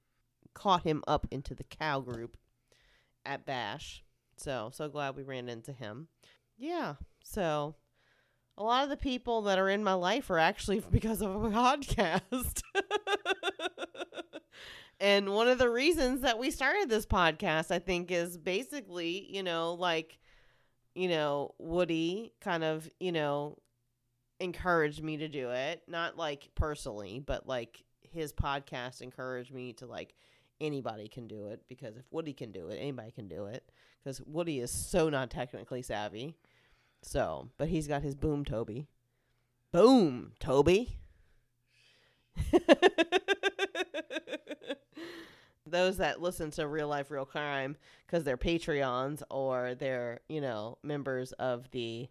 caught him up into the cow group at Bash. So so glad we ran into him. Yeah. So a lot of the people that are in my life are actually [LAUGHS] because of a podcast. [LAUGHS] and one of the reasons that we started this podcast, I think, is basically, you know, like, you know, Woody kind of, you know, encouraged me to do it. Not like personally, but like his podcast encouraged me to like anybody can do it because if Woody can do it, anybody can do it. Because Woody is so not technically savvy. So, but he's got his boom Toby. Boom, Toby. [LAUGHS] Those that listen to Real Life Real Crime because they're Patreons or they're, you know, members of the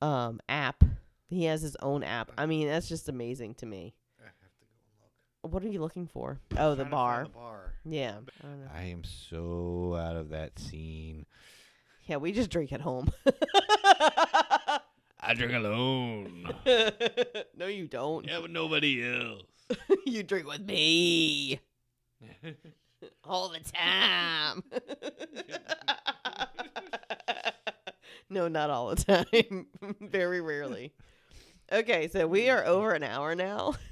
um app. He has his own app. I mean, that's just amazing to me. I have to go and look. What are you looking for? Oh, the Trying to find bar. The bar. Yeah. I don't know. I am so out of that scene. Yeah, we just drink at home. I drink alone. [LAUGHS] no, you don't. yeah, but nobody else. [LAUGHS] you drink with me [LAUGHS] all the time. no, not all the time. Very rarely. Okay, so we are mm-hmm. over an hour now. [LAUGHS]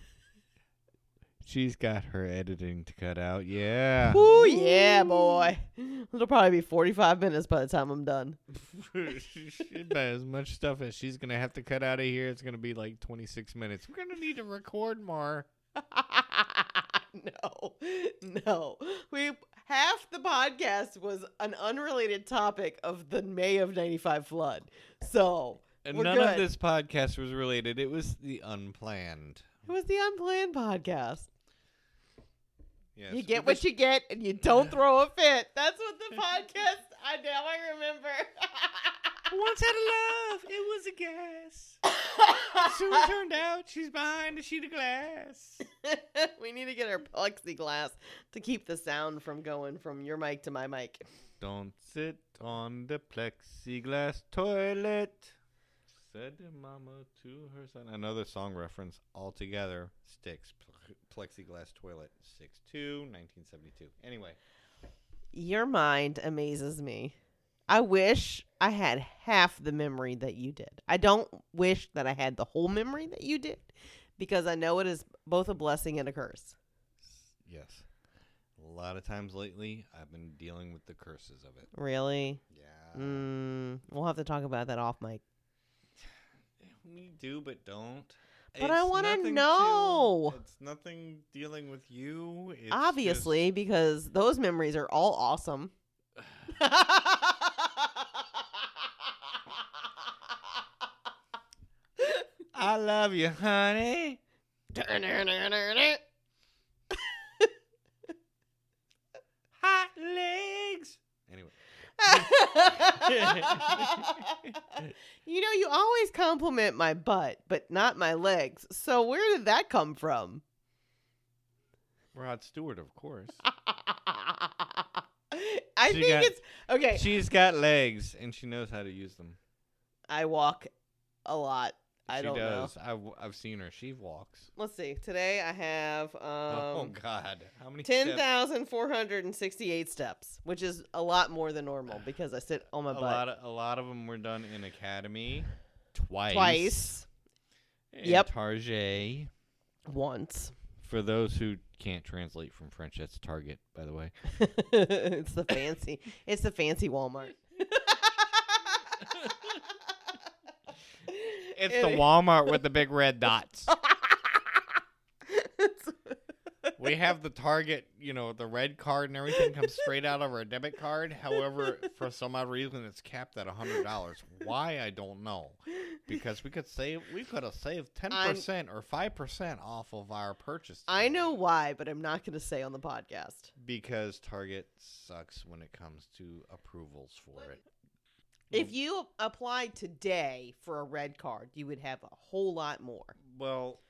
She's got her editing to cut out. Yeah. Ooh, yeah, boy. It'll probably be 45 minutes by the time I'm done. [LAUGHS] About as much stuff as she's gonna have to cut out of here. It's gonna be like 26 minutes. We're gonna need to record more. [LAUGHS] no, no. We half the podcast was an unrelated topic of the May of '95 flood. So And We're none good. of this podcast was related. It was the unplanned. it was the unplanned podcast. Yes. You get what you get, and you don't throw a fit. That's what the podcast. I now I remember. [LAUGHS] Once had a love. It was a gas. [LAUGHS] Soon turned out she's behind a sheet of glass. [LAUGHS] we need to get our plexiglass to keep the sound from going from your mic to my mic. Don't sit on the plexiglass toilet. Said mama to her son. Another song reference altogether. Styx. Plexiglass toilet. 6 1972. Anyway. Your mind amazes me. I wish I had half the memory that you did. I don't wish that I had the whole memory that you did because I know it is both a blessing and a curse. Yes. A lot of times lately, I've been dealing with the curses of it. Really? Yeah. Mm, we'll have to talk about that off mic. We do, but don't. But I wanna know. it's nothing dealing with you. It's Obviously, because those memories are all awesome. [SIGHS] [LAUGHS] I love you, honey. [LAUGHS] Hot legs. Anyway. [LAUGHS] you know, you always compliment my butt, but not my legs. So where did that come from? Rod Stewart, of course. I She think got- it's okay. She's got legs, and she knows how to use them. I walk a lot. I she don't know. does. I've, I've seen her. She walks. Let's see. Today I have oh um God, how many? ten thousand four hundred and sixty-eight steps? thousand four hundred and sixty-eight steps, which is a lot more than normal [SIGHS] because I sit on my A butt lot of a lot of them were done in academy, twice. twice, Yep. Target. once. For those who can't translate from French, that's Target, by the way. [LAUGHS] it's the fancy. It's the fancy Walmart. It's the Walmart with the big red dots. [LAUGHS] we have the Target, you know, the red card and everything comes straight out of our debit card. However, for some odd reason, it's capped at a hundred dollars. Why I don't know, because we could save, we could have saved ten percent or five percent off of our purchase. I know why, but I'm not going to say on the podcast. because Target sucks when it comes to approvals for it. If you applied today for a red card, you would have a whole lot more. Well,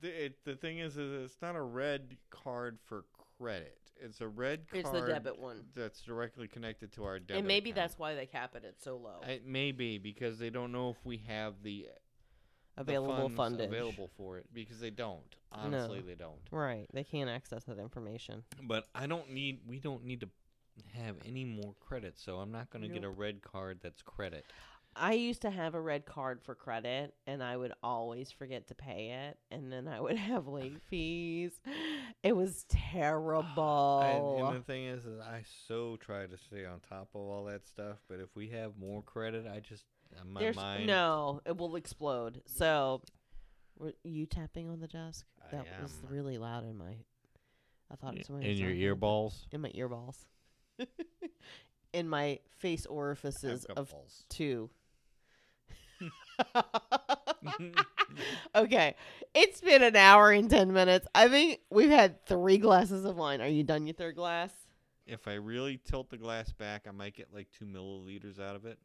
the it, the thing is, is it's not a red card for credit. It's a red card. It's the debit one. that's directly connected to our debit. and maybe account. that's why they cap it at so low. It may be because they don't know if we have the the Available funds fundage. available for it because they don't. Honestly, No. they don't. Right. They can't access that information. But I don't need. We don't need to have any more credit, so I'm not going to get a red card that's credit. I used to have a red card for credit and I would always forget to pay it and then I would [LAUGHS] have late [LAUGHS] fees. It was [SIGHS] terrible. And, and the thing is, is I so try to stay on top of all that stuff. But if we have more credit, I just uh, my There's mind. no, it will explode. So, were you tapping on the desk? I That was really loud in my. I thought Y- somebody in was your earballs. in my earballs, [LAUGHS] in my face orifices of balls. [LAUGHS] two. [LAUGHS] okay, it's been an hour and ten minutes. I think we've had three glasses of wine. Are you done your third glass? if I really tilt the glass back, I might get like two milliliters out of it.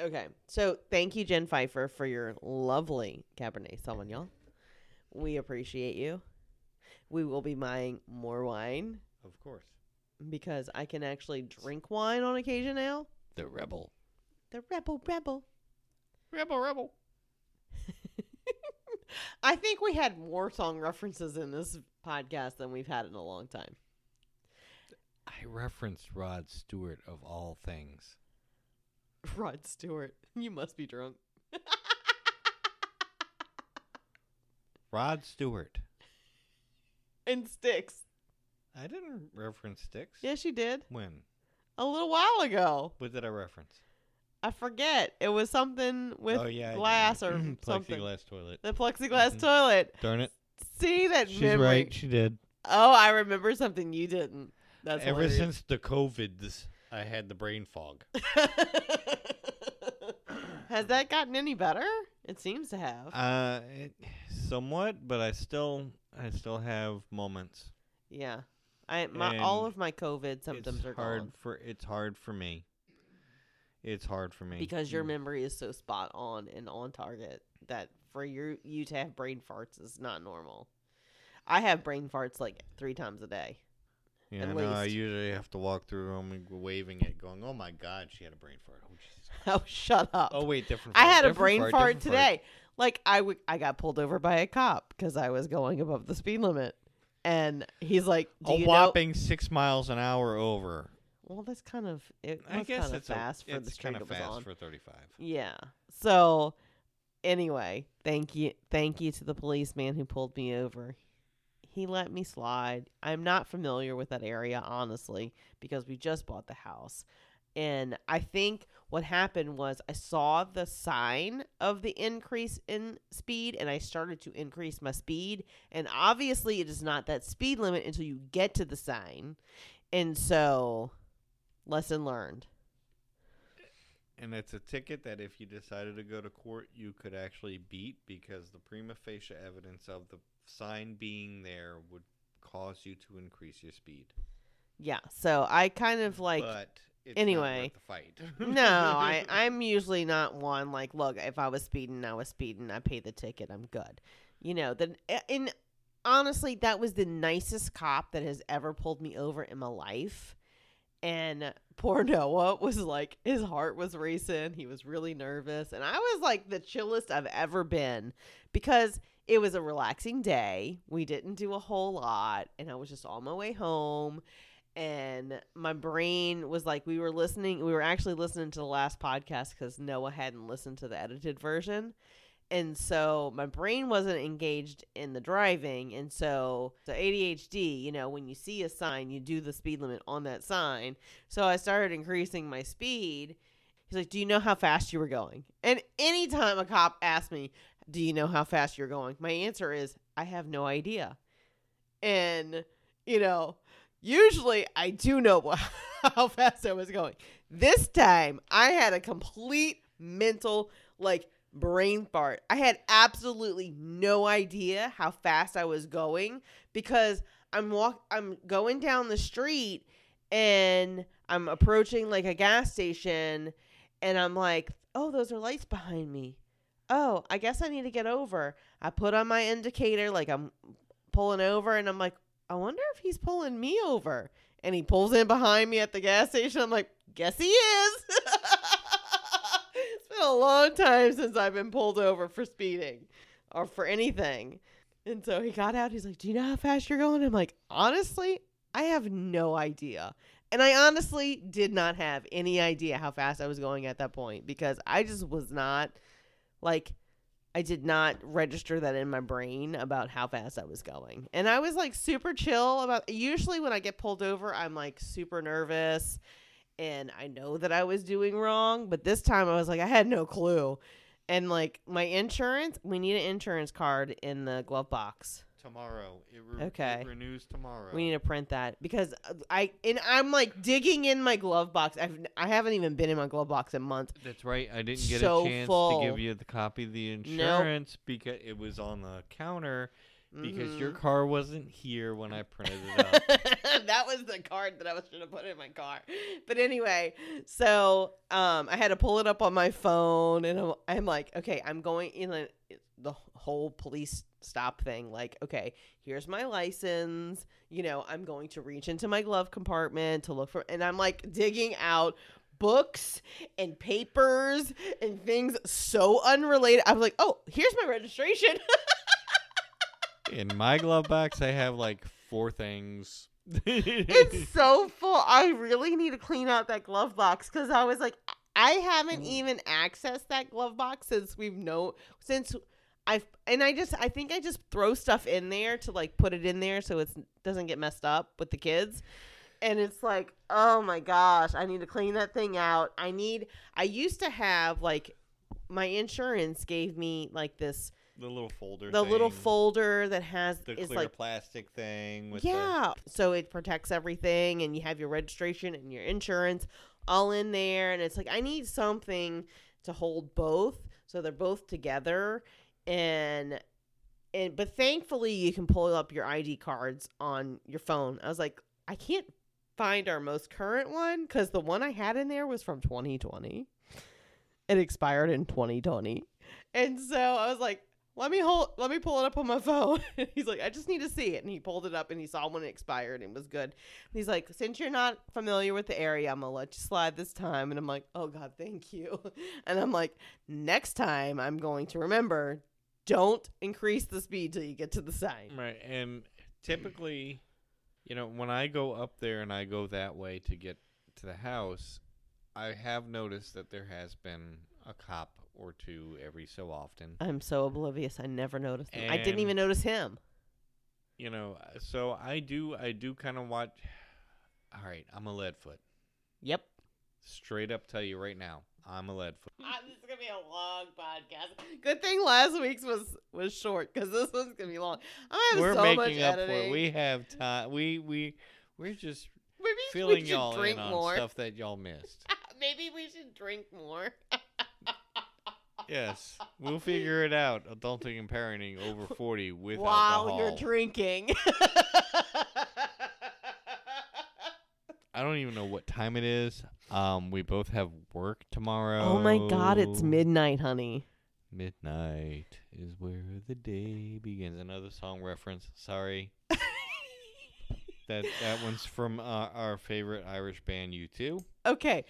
Okay, so thank you, Jen Pfeiffer, for your lovely Cabernet Sauvignon. We appreciate you. We will be buying more wine Of course. Because I can actually drink wine on occasion now. The rebel. The rebel, rebel. Rebel, rebel. [LAUGHS] I think we had more song references in this podcast than we've had in a long time. I referenced Rod Stewart of all things. [LAUGHS] Rod Stewart, you must be drunk. Rod Stewart. [LAUGHS] and Styx. I didn't reference Styx. Yes, you did. When? A little while ago. What did I reference? I forget. It was something with oh yeah, glass or [CLEARS THROAT] something. plexiglass toilet. The plexiglass Mhm. toilet. Darn it. See that She's memory. right. She did. Oh, I remember something you didn't. That's Ever hilarious. since the COVIDs, I had the brain fog. [LAUGHS] Has that gotten any better? It seems to have. Uh, it, somewhat, but I still, I still have moments. yeah. I my all of my COVID symptoms it's are hard gone for. It's hard for me. It's hard for me because your Mm. memory is so spot on and on target that for your you to have brain farts is not normal. I have brain farts like three times a day. Yeah, no, I usually have to walk through the room and go waving it, going, "Oh my God, she had a brain fart." Oh, Jesus. [LAUGHS] Oh, shut up. oh wait, different. I fart, had a brain fart, fart different fart. today. Like I w- I got pulled over by a cop because I was going above the speed limit, and he's like, "Do A you know?" whopping six miles an hour over. Well, that's kind of it I guess kind of it's fast a, for it's the street kind of fast on. for thirty-five. Yeah. So, anyway, thank you, thank you to the policeman who pulled me over. He let me slide. I'm not familiar with that area, honestly, because we just bought the house. And I think what happened was I saw the sign of the increase in speed and I started to increase my speed. And obviously, it is not that speed limit until you get to the sign. And so, lesson learned. And it's a ticket that if you decided to go to court, you could actually beat because the prima facie evidence of the sign being there would cause you to increase your speed. Yeah. So I kind of like. but anyway. not worth the fight. [LAUGHS] no, I, I'm usually not one like, look, if I was speeding, I was speeding. I pay the ticket. I'm good. You know, then, eh, and honestly, that was the nicest cop that has ever pulled me over in my life. And poor [LAUGHS] Noah was like, his heart was racing. He was really nervous. And I was like the chillest I've ever been because it was a relaxing day. We didn't do a whole lot. And I was just on my way home and my brain was like we were listening we were actually listening to the last podcast because noah hadn't listened to the edited version. And so my brain wasn't engaged in the driving. And so so adhd you know when you see a sign you do the speed limit on that sign. So i started increasing my speed. He's like do you know how fast you were going? And anytime a cop asks me do you know how fast you're going? My answer is i have no idea. And you know, usually I do know [LAUGHS] how fast I was going. This time I had a complete mental like brain fart. I had absolutely no idea how fast I was going because I'm walk I'm going down the street and I'm approaching like a gas station and I'm like, "Oh, those are lights behind me." Oh, I guess I need to get over. I put on my indicator like I'm pulling over and I'm like, I wonder if he's pulling me over. And he pulls in behind me at the gas station. I'm like, guess he is. [LAUGHS] it's been a long time since I've been pulled over for speeding or for anything. And so he got out. He's like, Do you know how fast you're going? I'm like, Honestly, I have no idea. And I honestly did not have any idea how fast I was going at that point because I just was not like I did not register that in my brain about how fast I was going. And I was like super chill about usually when I get pulled over, I'm like super nervous and I know that I was doing wrong, but this time I was like I had no clue. And like my insurance, we need an insurance card in the glove box. Tomorrow. It, re- Okay. it renews tomorrow. We need to print that because uh, I and I'm like digging in my glove box. I've I haven't even been in my glove box in months. That's right. I didn't get So a chance full. to give you the copy of the insurance because it was on the counter because your Mhm. car wasn't here when I printed it up. [LAUGHS] that was the card that I was trying to put in my car. But anyway, so um, I had to pull it up on my phone, and I'm, I'm like, okay, I'm going in the, the whole police stop thing. Like, okay, here's my license. You know, I'm going to reach into my glove compartment to look for, and I'm like digging out books and papers and things so unrelated. I was like, oh, here's my registration. [LAUGHS] In my glove box, I have like four things. it's [LAUGHS] so full. I really need to clean out that glove box because I was like, I haven't mm. even accessed that glove box since we've known since I've and I just I think I just throw stuff in there to like put it in there so it doesn't get messed up with the kids. And it's like, oh my gosh, I need to clean that thing out. I need I used to have like my insurance gave me like this the little folder. the little folder that has The is clear like plastic thing with the yeah. So it protects everything and you have your registration and your insurance all in there. And it's like, I need something to hold both. So they're both together. And, and, but thankfully you can pull up your ID cards on your phone. I was like, I can't find our most current one because the one I had in there was from 2020. It expired in 2020. And so I was like, let me hold let me pull it up on my [LAUGHS] phone. He's like, I just need to see it. And he pulled it up and he saw when it expired and it was good. And he's like, since you're not familiar with the area, I'm gonna let you slide this time. And I'm like, oh God, thank you. [LAUGHS] And I'm like, next time I'm going to remember, don't increase the speed till you get to the sign. Right, and typically, you know, when I go up there and I go that way to get to the house, I have noticed that there has been a cop or two every so often. I'm so oblivious. I never noticed him. I didn't even notice him. You know, so I do, I do kind of watch. All right, I'm a leadfoot. Yep. Straight up, tell you right now, I'm a leadfoot. Ah, this is gonna be a long podcast. Good thing last week's was was short because this one's gonna be long. I have We're so much making up for editing. it. We have time. We we we're just Maybe filling y'all in on more. stuff that y'all missed. [LAUGHS] Maybe we should drink more. [LAUGHS] yes, we'll figure it out. Adulting and parenting over forty with While alcohol. you're drinking. [LAUGHS] I don't even know what time it is. Um, we both have work tomorrow. oh my god, it's midnight, honey. Midnight is where the day begins. Another song reference. Sorry. [LAUGHS] that that one's from uh, our favorite Irish band, U2. Okay.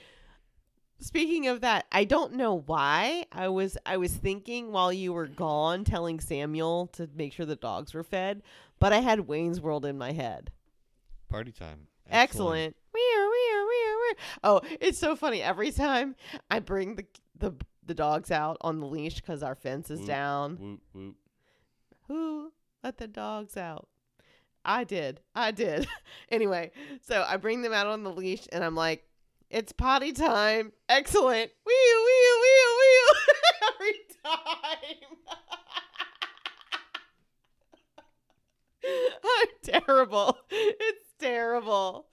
Speaking of that, I don't know why. I was I was thinking while you were gone telling Samuel to make sure the dogs were fed, but I had Wayne's World in my head. Party time. Excellent. Weir. Oh, it's so funny. Every time I bring the the the dogs out on the leash because our fence is down. Woot woot. Who let the dogs out? I did. I did. [LAUGHS] anyway, so I bring them out on the leash and I'm like, it's potty time. Excellent. Wee wee wee wee. Every time. [LAUGHS] I'm terrible. [LAUGHS] It's terrible.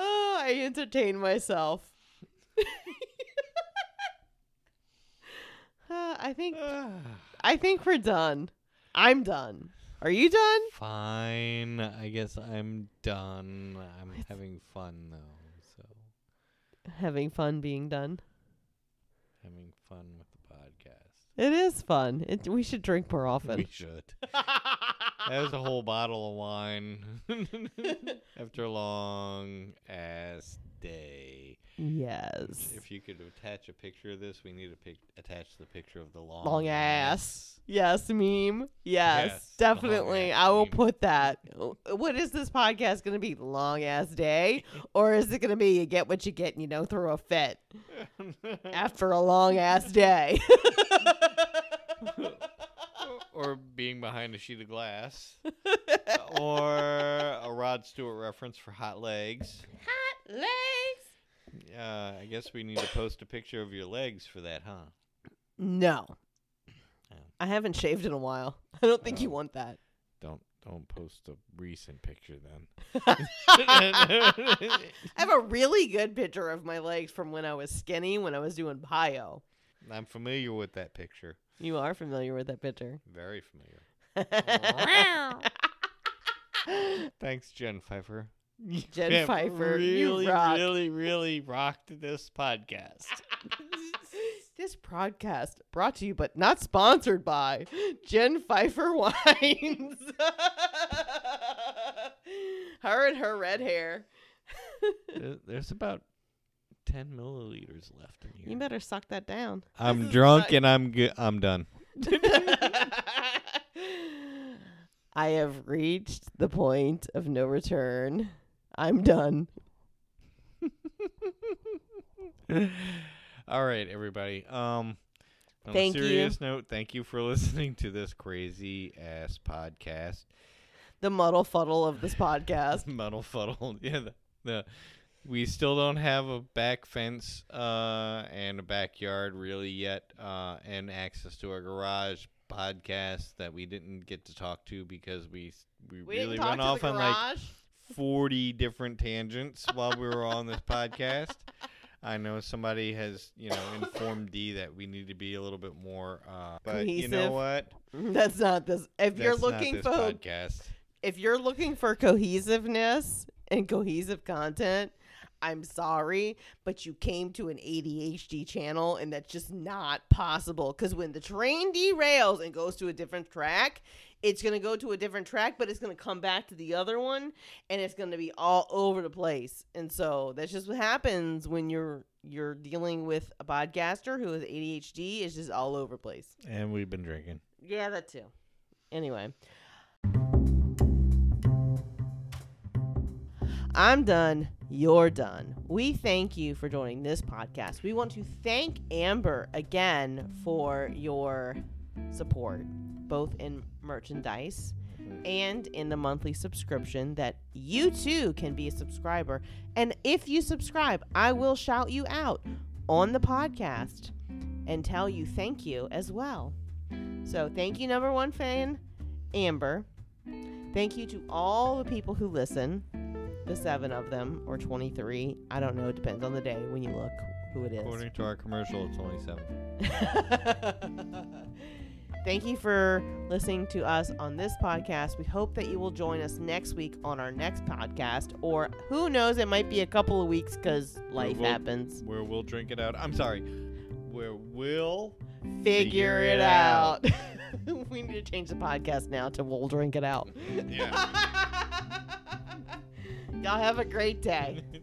Oh, I entertain myself. [LAUGHS] Uh, I think [SIGHS] I think we're done. I'm done. Are you done? Fine. I guess I'm done. I'm having fun though, so Having fun being done. having fun with the podcast. It is fun. It, we should drink more often. We should. That was a whole bottle of wine [LAUGHS] after a long ass day. Yes. If you could attach a picture of this, we need to pic- attach the picture of the long, Long ass. Yes, meme. Yes, Yes, definitely. I will meme. put that. What is this podcast going to be? Long ass day? Or is it going to be you get what you get and you don't throw a fit [LAUGHS] after a long ass day? [LAUGHS] or being behind a sheet of glass, [LAUGHS] or a Rod Stewart reference for hot legs. Hot legs. Uh, I guess we need to post a picture of your legs for that, huh? No. Oh. I haven't shaved in a while. [LAUGHS] I don't think you Oh. want that. Don't don't post a recent picture then. [LAUGHS] [LAUGHS] I have a really good picture of my legs from when I was skinny, when I was doing bio. I'm familiar with that picture. You are familiar with that picture. Very familiar. Thanks, Jen Pfeiffer. [LAUGHS] Jen have Pfeiffer, really, you rock. really, really rocked this podcast. [LAUGHS] this podcast brought to you, but not sponsored by Jen Pfeiffer [LAUGHS] Wines. her and her red hair. There's about ten milliliters left in here. You better suck that down. I'm drunk not- and I'm good. I'm done. I have reached the point of no return. I'm done. [LAUGHS] All right, everybody. Um, on Thank a you. serious note, thank you for [LAUGHS] listening to this crazy ass podcast. The muddle fuddle of this podcast. [LAUGHS] Muddle fuddle. Yeah, the, the we still don't have a back fence uh, and a backyard really yet, uh, and access to our garage podcast that we didn't get to talk to because we we, We really went off on like. 40 different tangents while we were on this podcast. I know somebody has, you know, informed D that we need to be a little bit more uh but you know what? That's not this. If you're looking for podcast. if you're looking for cohesiveness and cohesive content, I'm sorry, but you came to an ADHD channel and that's just not possible cuz when the train derails and goes to a different track, it's going to go to a different track, but it's going to come back to the other one and it's going to be all over the place. And so that's just what happens when you're you're dealing with a podcaster who has ADHD. It's just all over the place. And we've been drinking. Yeah, that too. Anyway. I'm done. You're done. We thank you for joining this podcast. We want to thank Amber again for your support, both in merchandise and in the monthly subscription that you too can be a subscriber. And if you subscribe, I will shout you out on the podcast and tell you thank you as well. So thank you, number one fan, Amber. Thank you to all the people who listen, the seven of them or 23. I don't know. It depends on the day when you look who it is. According to our commercial, it's only seven. [LAUGHS] Thank you for listening to us on this podcast. We hope that you will join us next week on our next podcast, or who knows, it might be a couple of weeks because life we'll- happens. Where we'll drink it out. I'm sorry. Where we'll Figure, Figure it it out. [LAUGHS] we need to change the podcast now to We'll Drink It Out. Yeah. [LAUGHS] Y'all have a great day. [LAUGHS]